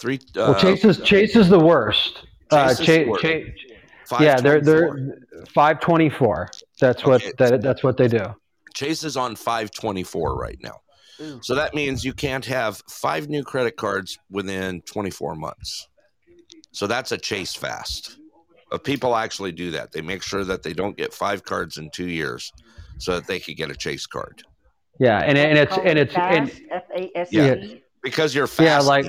Three. Uh, Well, Chase is Chase is the worst. Uh, Chase is Chase, the worst. Chase, yeah, they're they're 524. That's what Okay. that that's what they do. Chase is on 524 right now. Ooh. So that means you can't have five new credit cards within 24 months. So that's a Chase fast. But people actually do that. They make sure that they don't get five cards in two years so that they could get a Chase card. Yeah, and and it's and it's and F A S Yeah. Because you're fast. yeah, like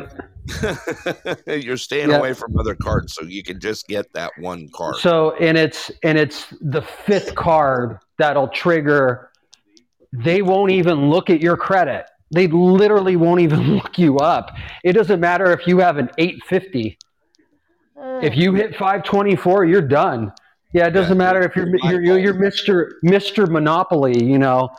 you're staying Yeah. away from other cards so you can just get that one card. so and it's and it's the fifth card that'll trigger. They won't even look at your credit. They literally won't even look you up. It doesn't matter if you have an 850. If you hit 524, you're done. Yeah, it doesn't matter if you're you're you're, you're, you're Mr. Mr. Monopoly, you know.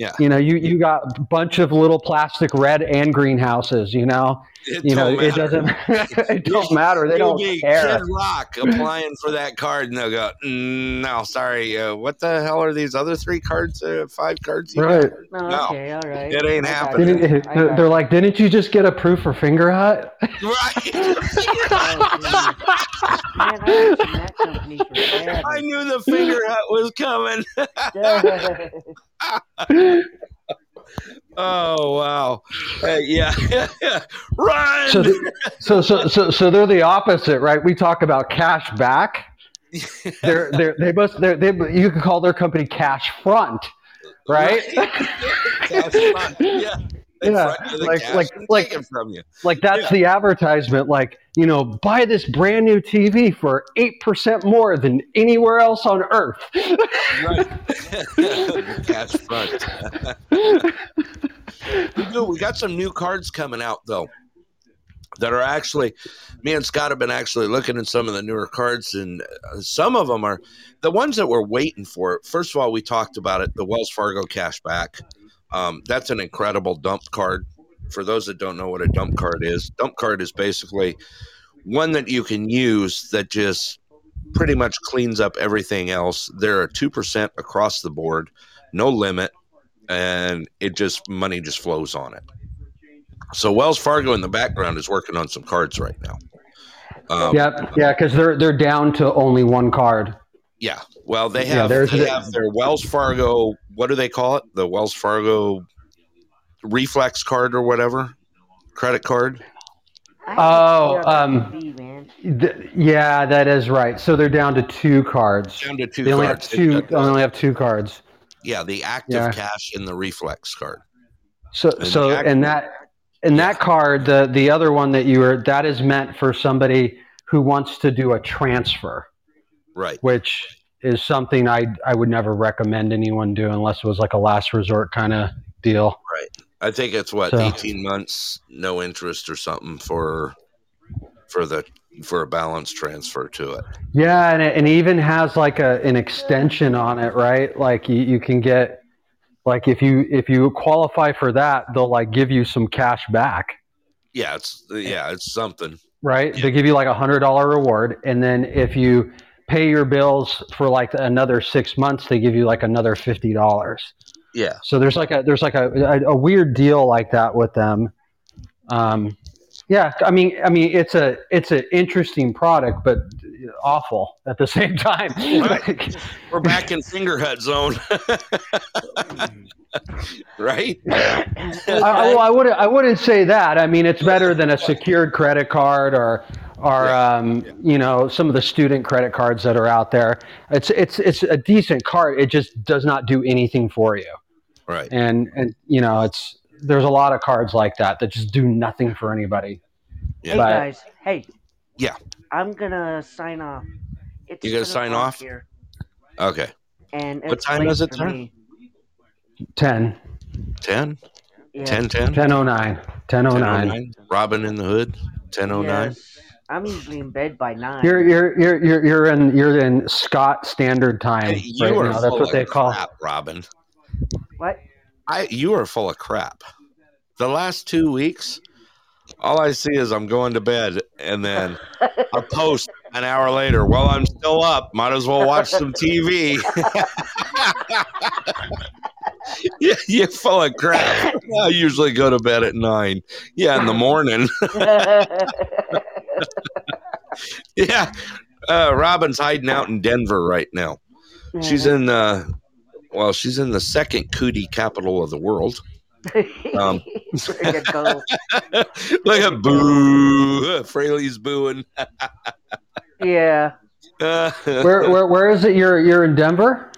Yeah. You know, you, you got a bunch of little plastic red and greenhouses, you know. It You know, don't it doesn't it don't matter. They You'll don't be care. Kid Rock applying for that card, and they'll go, "Mm, "No, sorry. Uh, what the hell are these other three cards? Uh, five cards? you Right. No, No, okay, all right. it ain't happening. you. Didn't- I they're like, didn't you just get approved for Fingerhut? Oh, geez. Man, I was in that company forever. I knew the Fingerhut was coming. Oh wow! Hey, yeah, run! So, the- so, so, so, so they're the opposite, right? We talk about cash back. They're, they're, they must, they're, they, you could call their company cash front, right? Cash front, yeah. Yeah, front you the like- like- like- from you. Like that's Yeah. the advertisement. Like, you know, buy this brand new TV for 8% more than anywhere else on earth. Right. cash front. we do. We got some new cards coming out though. That are actually, me and Scott have been actually looking at some of the newer cards, and uh, some of them are the ones that we're waiting for. First of all, we talked about it, the Wells Fargo cashback. Um, that's an incredible dump card. For those that don't know what a dump card is, dump card is basically one that you can use that just pretty much cleans up everything else. There are two percent across the board, no limit, and it just money just flows on it. So Wells Fargo in the background is working on some cards right now. Um, Yep. Yeah. Cause they're, they're down to only one card. Yeah. Well, they have there's they have their Wells Fargo. What do they call it? The Wells Fargo Reflect card or whatever credit card. Oh, haven't seen our um, Th- yeah, that is right. So they're down to two cards. Down to two They only cards. have two. They've They got the- only have two cards. yeah, the active Yeah. cash and the Reflect card. So And so the act- and that and that card, the the other one that you were that is meant for somebody who wants to do a transfer, Right. which is something I I would never recommend anyone do unless it was like a last resort kind of deal. Right. I think it's what So- eighteen months, no interest or something for for the for a balance transfer to it. Yeah, and it, and even has like a an extension on it, right? Like you, you can get like if you if you qualify for that, they'll like give you some cash back. Yeah, it's yeah, it's something. right? Yeah. They give you like a hundred dollar reward, and then if you pay your bills for like another six months, they give you like another fifty dollars. Yeah. So there's like a there's like a, a, a weird deal like that with them. Um, yeah, I mean, I mean, it's a it's an interesting product, but awful at the same time. We're back in finger hut zone. right? I, well, I wouldn't. I wouldn't say that. I mean, it's better than a secured credit card or, or um, you know, some of the student credit cards that are out there. It's it's it's a decent card. It just does not do anything for you. Right. And and you know, it's there's a lot of cards like that that just do nothing for anybody. Yeah. Hey But- guys, hey. Yeah. I'm gonna sign off. It's You gonna sign off? here, Okay. and What it's time late is it, for sir? me. 10, 10? Yeah. 10 10? 1009, 1009. Robin in the Hood, 1009. Yes. I'm usually in bed by nine. You're you're you're you're you're in you're in Scott Standard Time Hey, you right are now. That's full what of they call. crap, Robin. What? I you are full of crap. The last two weeks, all I see is I'm going to bed and then a post an hour later. Well, I'm still up. Might as well watch some TV. yeah, you're full of crap. I usually go to bed at nine. Yeah, in the morning. yeah. Uh, Robin's hiding out in Denver right now. She's in uh well, she's in the second cootie capital of the world. Um, there you. Look at boo. Fraley's booing. Yeah. Where where where is it? You're you're in Denver.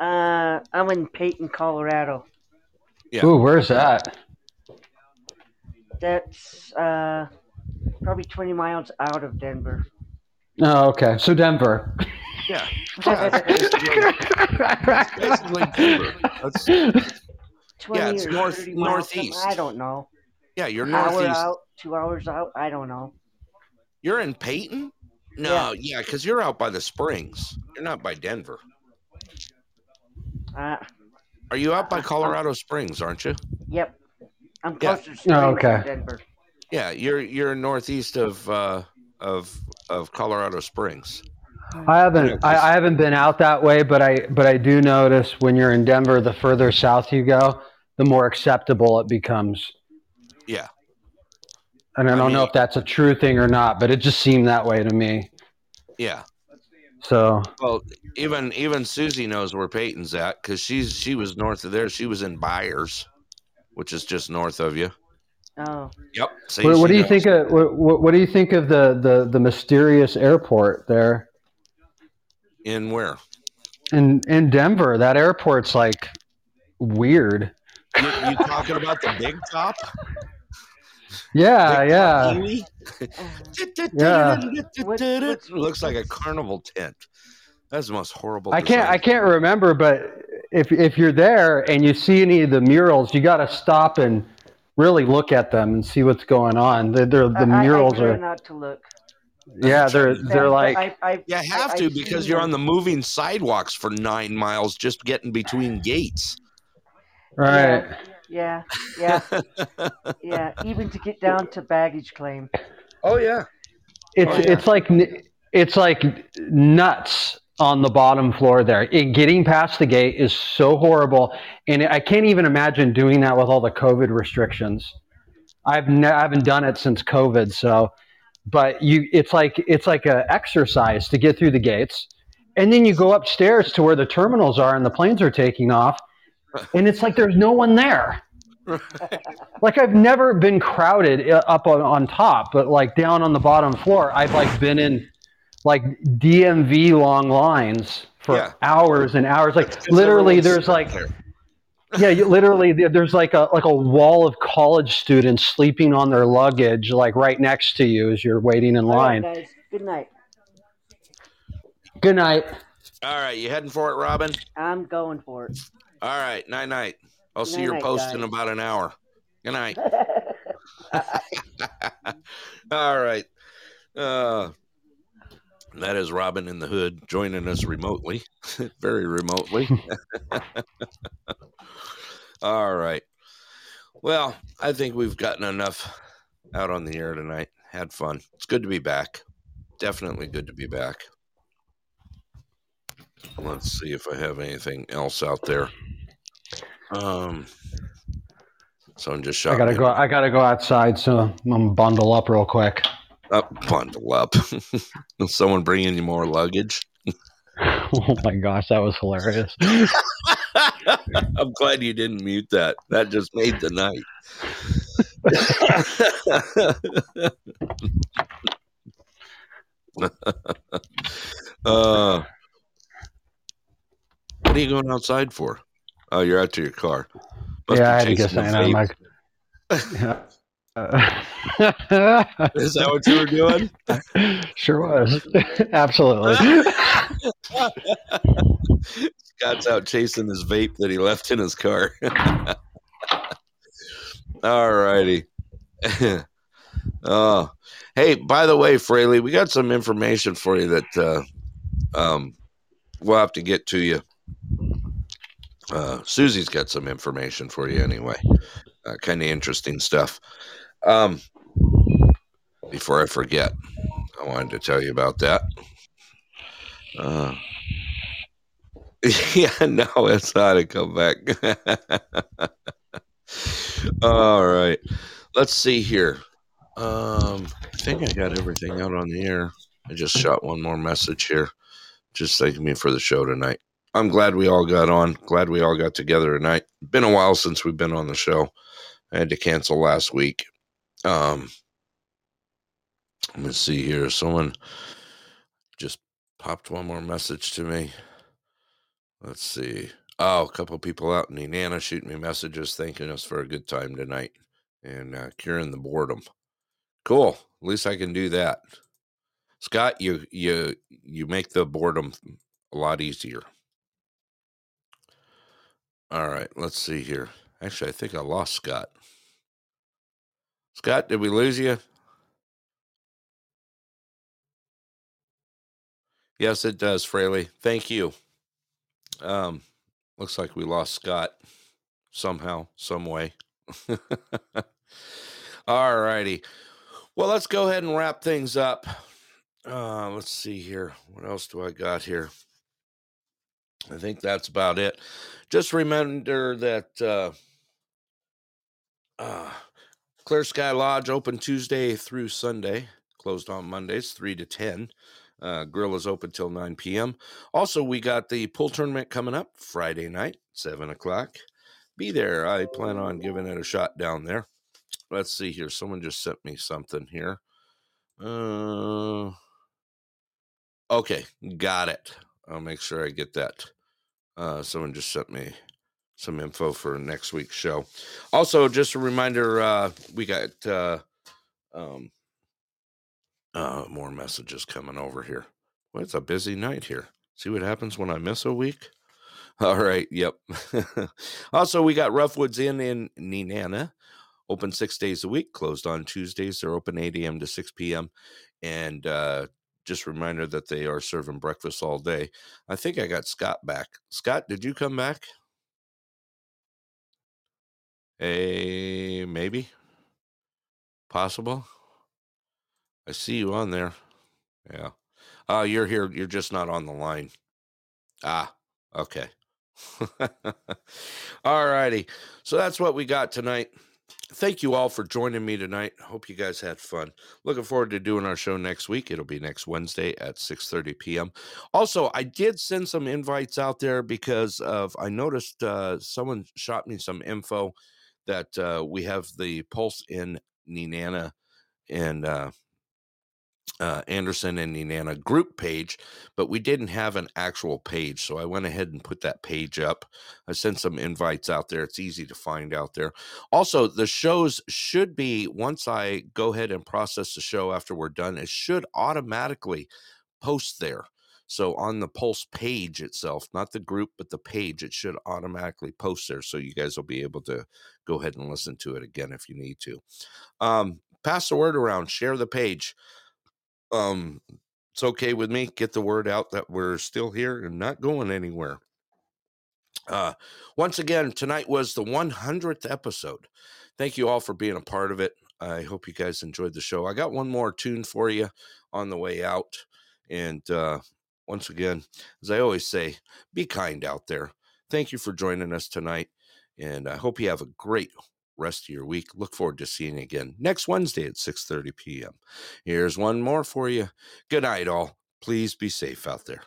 Uh, I'm in Peyton, Colorado. Yeah. Ooh, where's that? That's uh probably 20 miles out of Denver. Oh, okay. So Denver. Yeah. Basically Denver. That's- 20 Yeah, it's north- 30 miles, northeast. I don't know. Yeah, you're An hour northeast. out, two hours out. I don't know. You're in Peyton? No, yeah, because you're out by the springs. You're not by Denver. Uh, Are you out by Colorado Springs, aren't you? yep. I'm Yeah. closer to Springs Oh, okay. Denver. Yeah, you're you're northeast of uh of of Colorado Springs. I haven't I, I haven't been out that way, but I but I do notice when you're in Denver, the further south you go, the more acceptable it becomes. Yeah. And I don't know if that's a true thing or not, but it just seemed that way to me. Yeah. So Well, even even Susie knows where Peyton's at because she's she was north of there. She was in Byers, which is just north of you. Oh. Yep. See, what, what do you think of what, what, what do you think of the, the, the mysterious airport there In where? in in Denver? That airport's like weird. You, you talking about the big top? Yeah, Big yeah. Top Yeah. It looks like a carnival tent. That's the most horrible. I can't design. I can't remember, but if if you're there and you see any of the murals, you got to stop and really look at them and see what's going on. They're, they're, the I- I- murals I try are not to look. yeah, they're they're like I, I, You have to I've because you're them. on the moving sidewalks for nine miles just getting between gates. right. Yeah, yeah, yeah. Even to get down to baggage claim. Oh yeah. It's Oh, yeah. it's like it's like nuts on the bottom floor there. It, getting past the gate is so horrible, and I can't even imagine doing that with all the COVID restrictions. I've ne- I haven't done it since COVID, so but you it's like it's like a exercise to get through the gates, and then you go upstairs to where the terminals are and the planes are taking off, and it's like there's no one there. like I've never been crowded uh, up on, on top, but like down on the bottom floor, I've like been in like DMV long lines for Yeah. hours and hours. Like 'Cause literally, there's like there. yeah, you, literally there's like a like a wall of college students sleeping on their luggage, like right next to you as you're waiting in line. guys. Good night. Good night. All right, you heading for it, Robin? I'm going for it. All right, night night. I'll see your Night-night, post in about an hour. Good night. All right. Uh, that is Robin in the Hood joining us remotely, very remotely. All right. Well, I think we've gotten enough out on the air tonight. Had fun. It's good to be back. Definitely good to be back. Let's see if I have anything else out there. Um, someone just shot I gotta me go. I gotta go outside, so I'm gonna bundle up real quick. Up, bundle up. Someone bringing you more luggage. oh my gosh, that was hilarious. I'm glad you didn't mute that. That just made the night. uh, what are you going outside for? Oh, you're out to your car. Must yeah, I had to get something out of my. vape. Yeah. Uh, Is that what you were doing? sure was. Absolutely. Scott's out chasing his vape that he left in his car. All righty. oh, hey, by the way, Fraley, we got some information for you that uh, um, we'll have to get to you. Uh, Susie's got some information for you anyway. Uh, kind of interesting stuff. Um, before I forget, I wanted to tell you about that. Uh, yeah, no, it's not a comeback. All right, let's see here. Um, I think I got everything out on the air. I just shot one more message here, just thanking me for the show tonight. I'm glad we all got on. Glad we all got together tonight. Been a while since we've been on the show. I had to cancel last week. Um, let me see here. Someone just popped one more message to me. Let's see. Oh, a couple people out in Nenana shooting me messages thanking us for a good time tonight and uh, curing the boredom. Cool. At least I can do that. Scott, you you you make the boredom a lot easier. All right, let's see here. Actually, I think I lost Scott. Scott, did we lose you? Yes, it does, Fraley. Thank you. Um, looks like we lost Scott somehow, some way. All righty. Well, let's go ahead and wrap things up. Uh, let's see here. What else do I got here? I think that's about it. Just remember that uh, uh, Clear Sky Lodge open Tuesday through Sunday, closed on Mondays, 3 to 10. Uh, grill is open till 9 p.m. Also, we got the pool tournament coming up Friday night, 7 o'clock. Be there. I plan on giving it a shot down there. Let's see here. Someone just sent me something here. Uh, okay, got it. I'll make sure I get that. Uh, someone just sent me some info for next week's show. Also, just a reminder, uh, we got uh, um, uh, more messages coming over here. Well, it's a busy night here. See what happens when I miss a week? All right. Yep. also, we got Roughwoods Inn in Nenana, open six days a week, closed on Tuesdays. They're open 8 a.m. to 6 p.m. And uh, just reminder that they are serving breakfast all day. I think I got Scott back. Scott, did you come back? Hey, maybe. Possible. I see you on there. Yeah. Uh, you're here. You're just not on the line. Ah, okay. all righty. So that's what we got tonight. Thank you all for joining me tonight. Hope you guys had fun. Looking forward to doing our show next week. It'll be next Wednesday at 6:30 p.m. Also, I did send some invites out there because of I noticed uh, someone shot me some info that uh, we have the Pulse in Nenana and uh, uh, Anderson and Nenana group page, but we didn't have an actual page. So I went ahead and put that page up. I sent some invites out there. It's easy to find out there. Also, the shows should be, once I go ahead and process the show after we're done, it should automatically post there. So on the Pulse page itself, not the group, but the page, it should automatically post there. So you guys will be able to go ahead and listen to it again if you need to. Um, pass the word around, share the page um it's okay with me get the word out that we're still here and not going anywhere uh once again tonight was the 100th episode thank you all for being a part of it i hope you guys enjoyed the show i got one more tune for you on the way out and uh once again as i always say be kind out there thank you for joining us tonight and i hope you have a great rest of your week look forward to seeing you again next wednesday at 6 30 p.m Here's one more for you. Good night, all. Please be safe out there.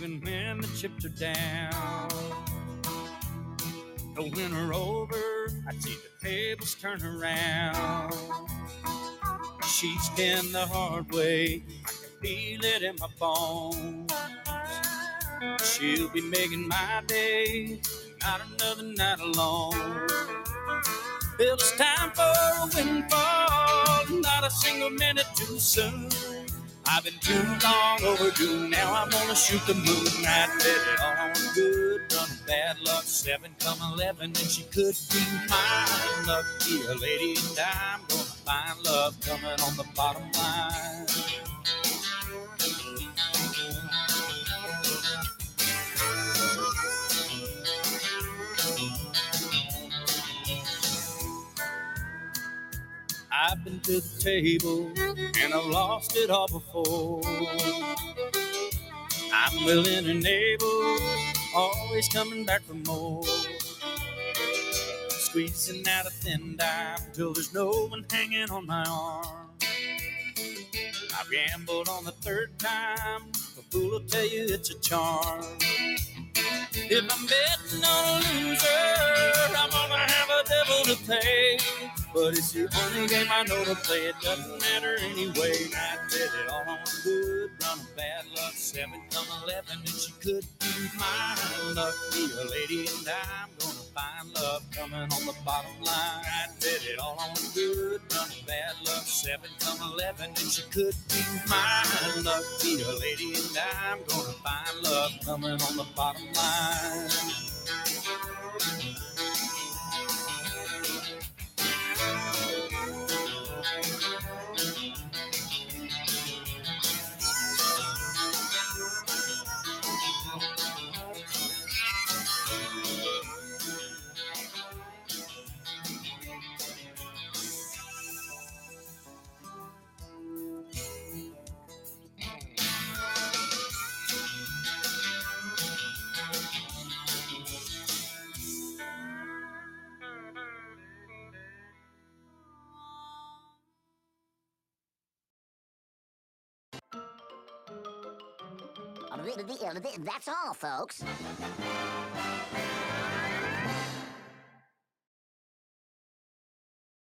Even when the chips are down. When we're over, I see the tables turn around. She's been the hard way, I can feel it in my bones. She'll be making my day, not another night alone. It's time for a windfall, not a single minute too soon. I've been too long overdue. Now I'm gonna shoot the moon. I bet it all on good, run bad luck. Seven come eleven, and she could be mine. Lucky lady, and I'm gonna find love coming on the bottom line. I've been to the table and I've lost it all before. I'm willing and able, always coming back for more. Squeezing out a thin dime till there's no one hanging on my arm. I've gambled on the third time, a fool will tell you it's a charm. If I'm betting on a loser, I'm gonna have a devil to pay. But it's the only game I know to play. It doesn't matter anyway. I bet it all on good, run of bad luck. Seven come eleven, and she could be mine. Lucky a lady, and I'm gonna find love coming on the bottom line. I bet it all on good, run of bad luck. Seven come eleven, and she could be mine. Lucky a lady, and I'm gonna find love coming on the bottom line. That's all, folks.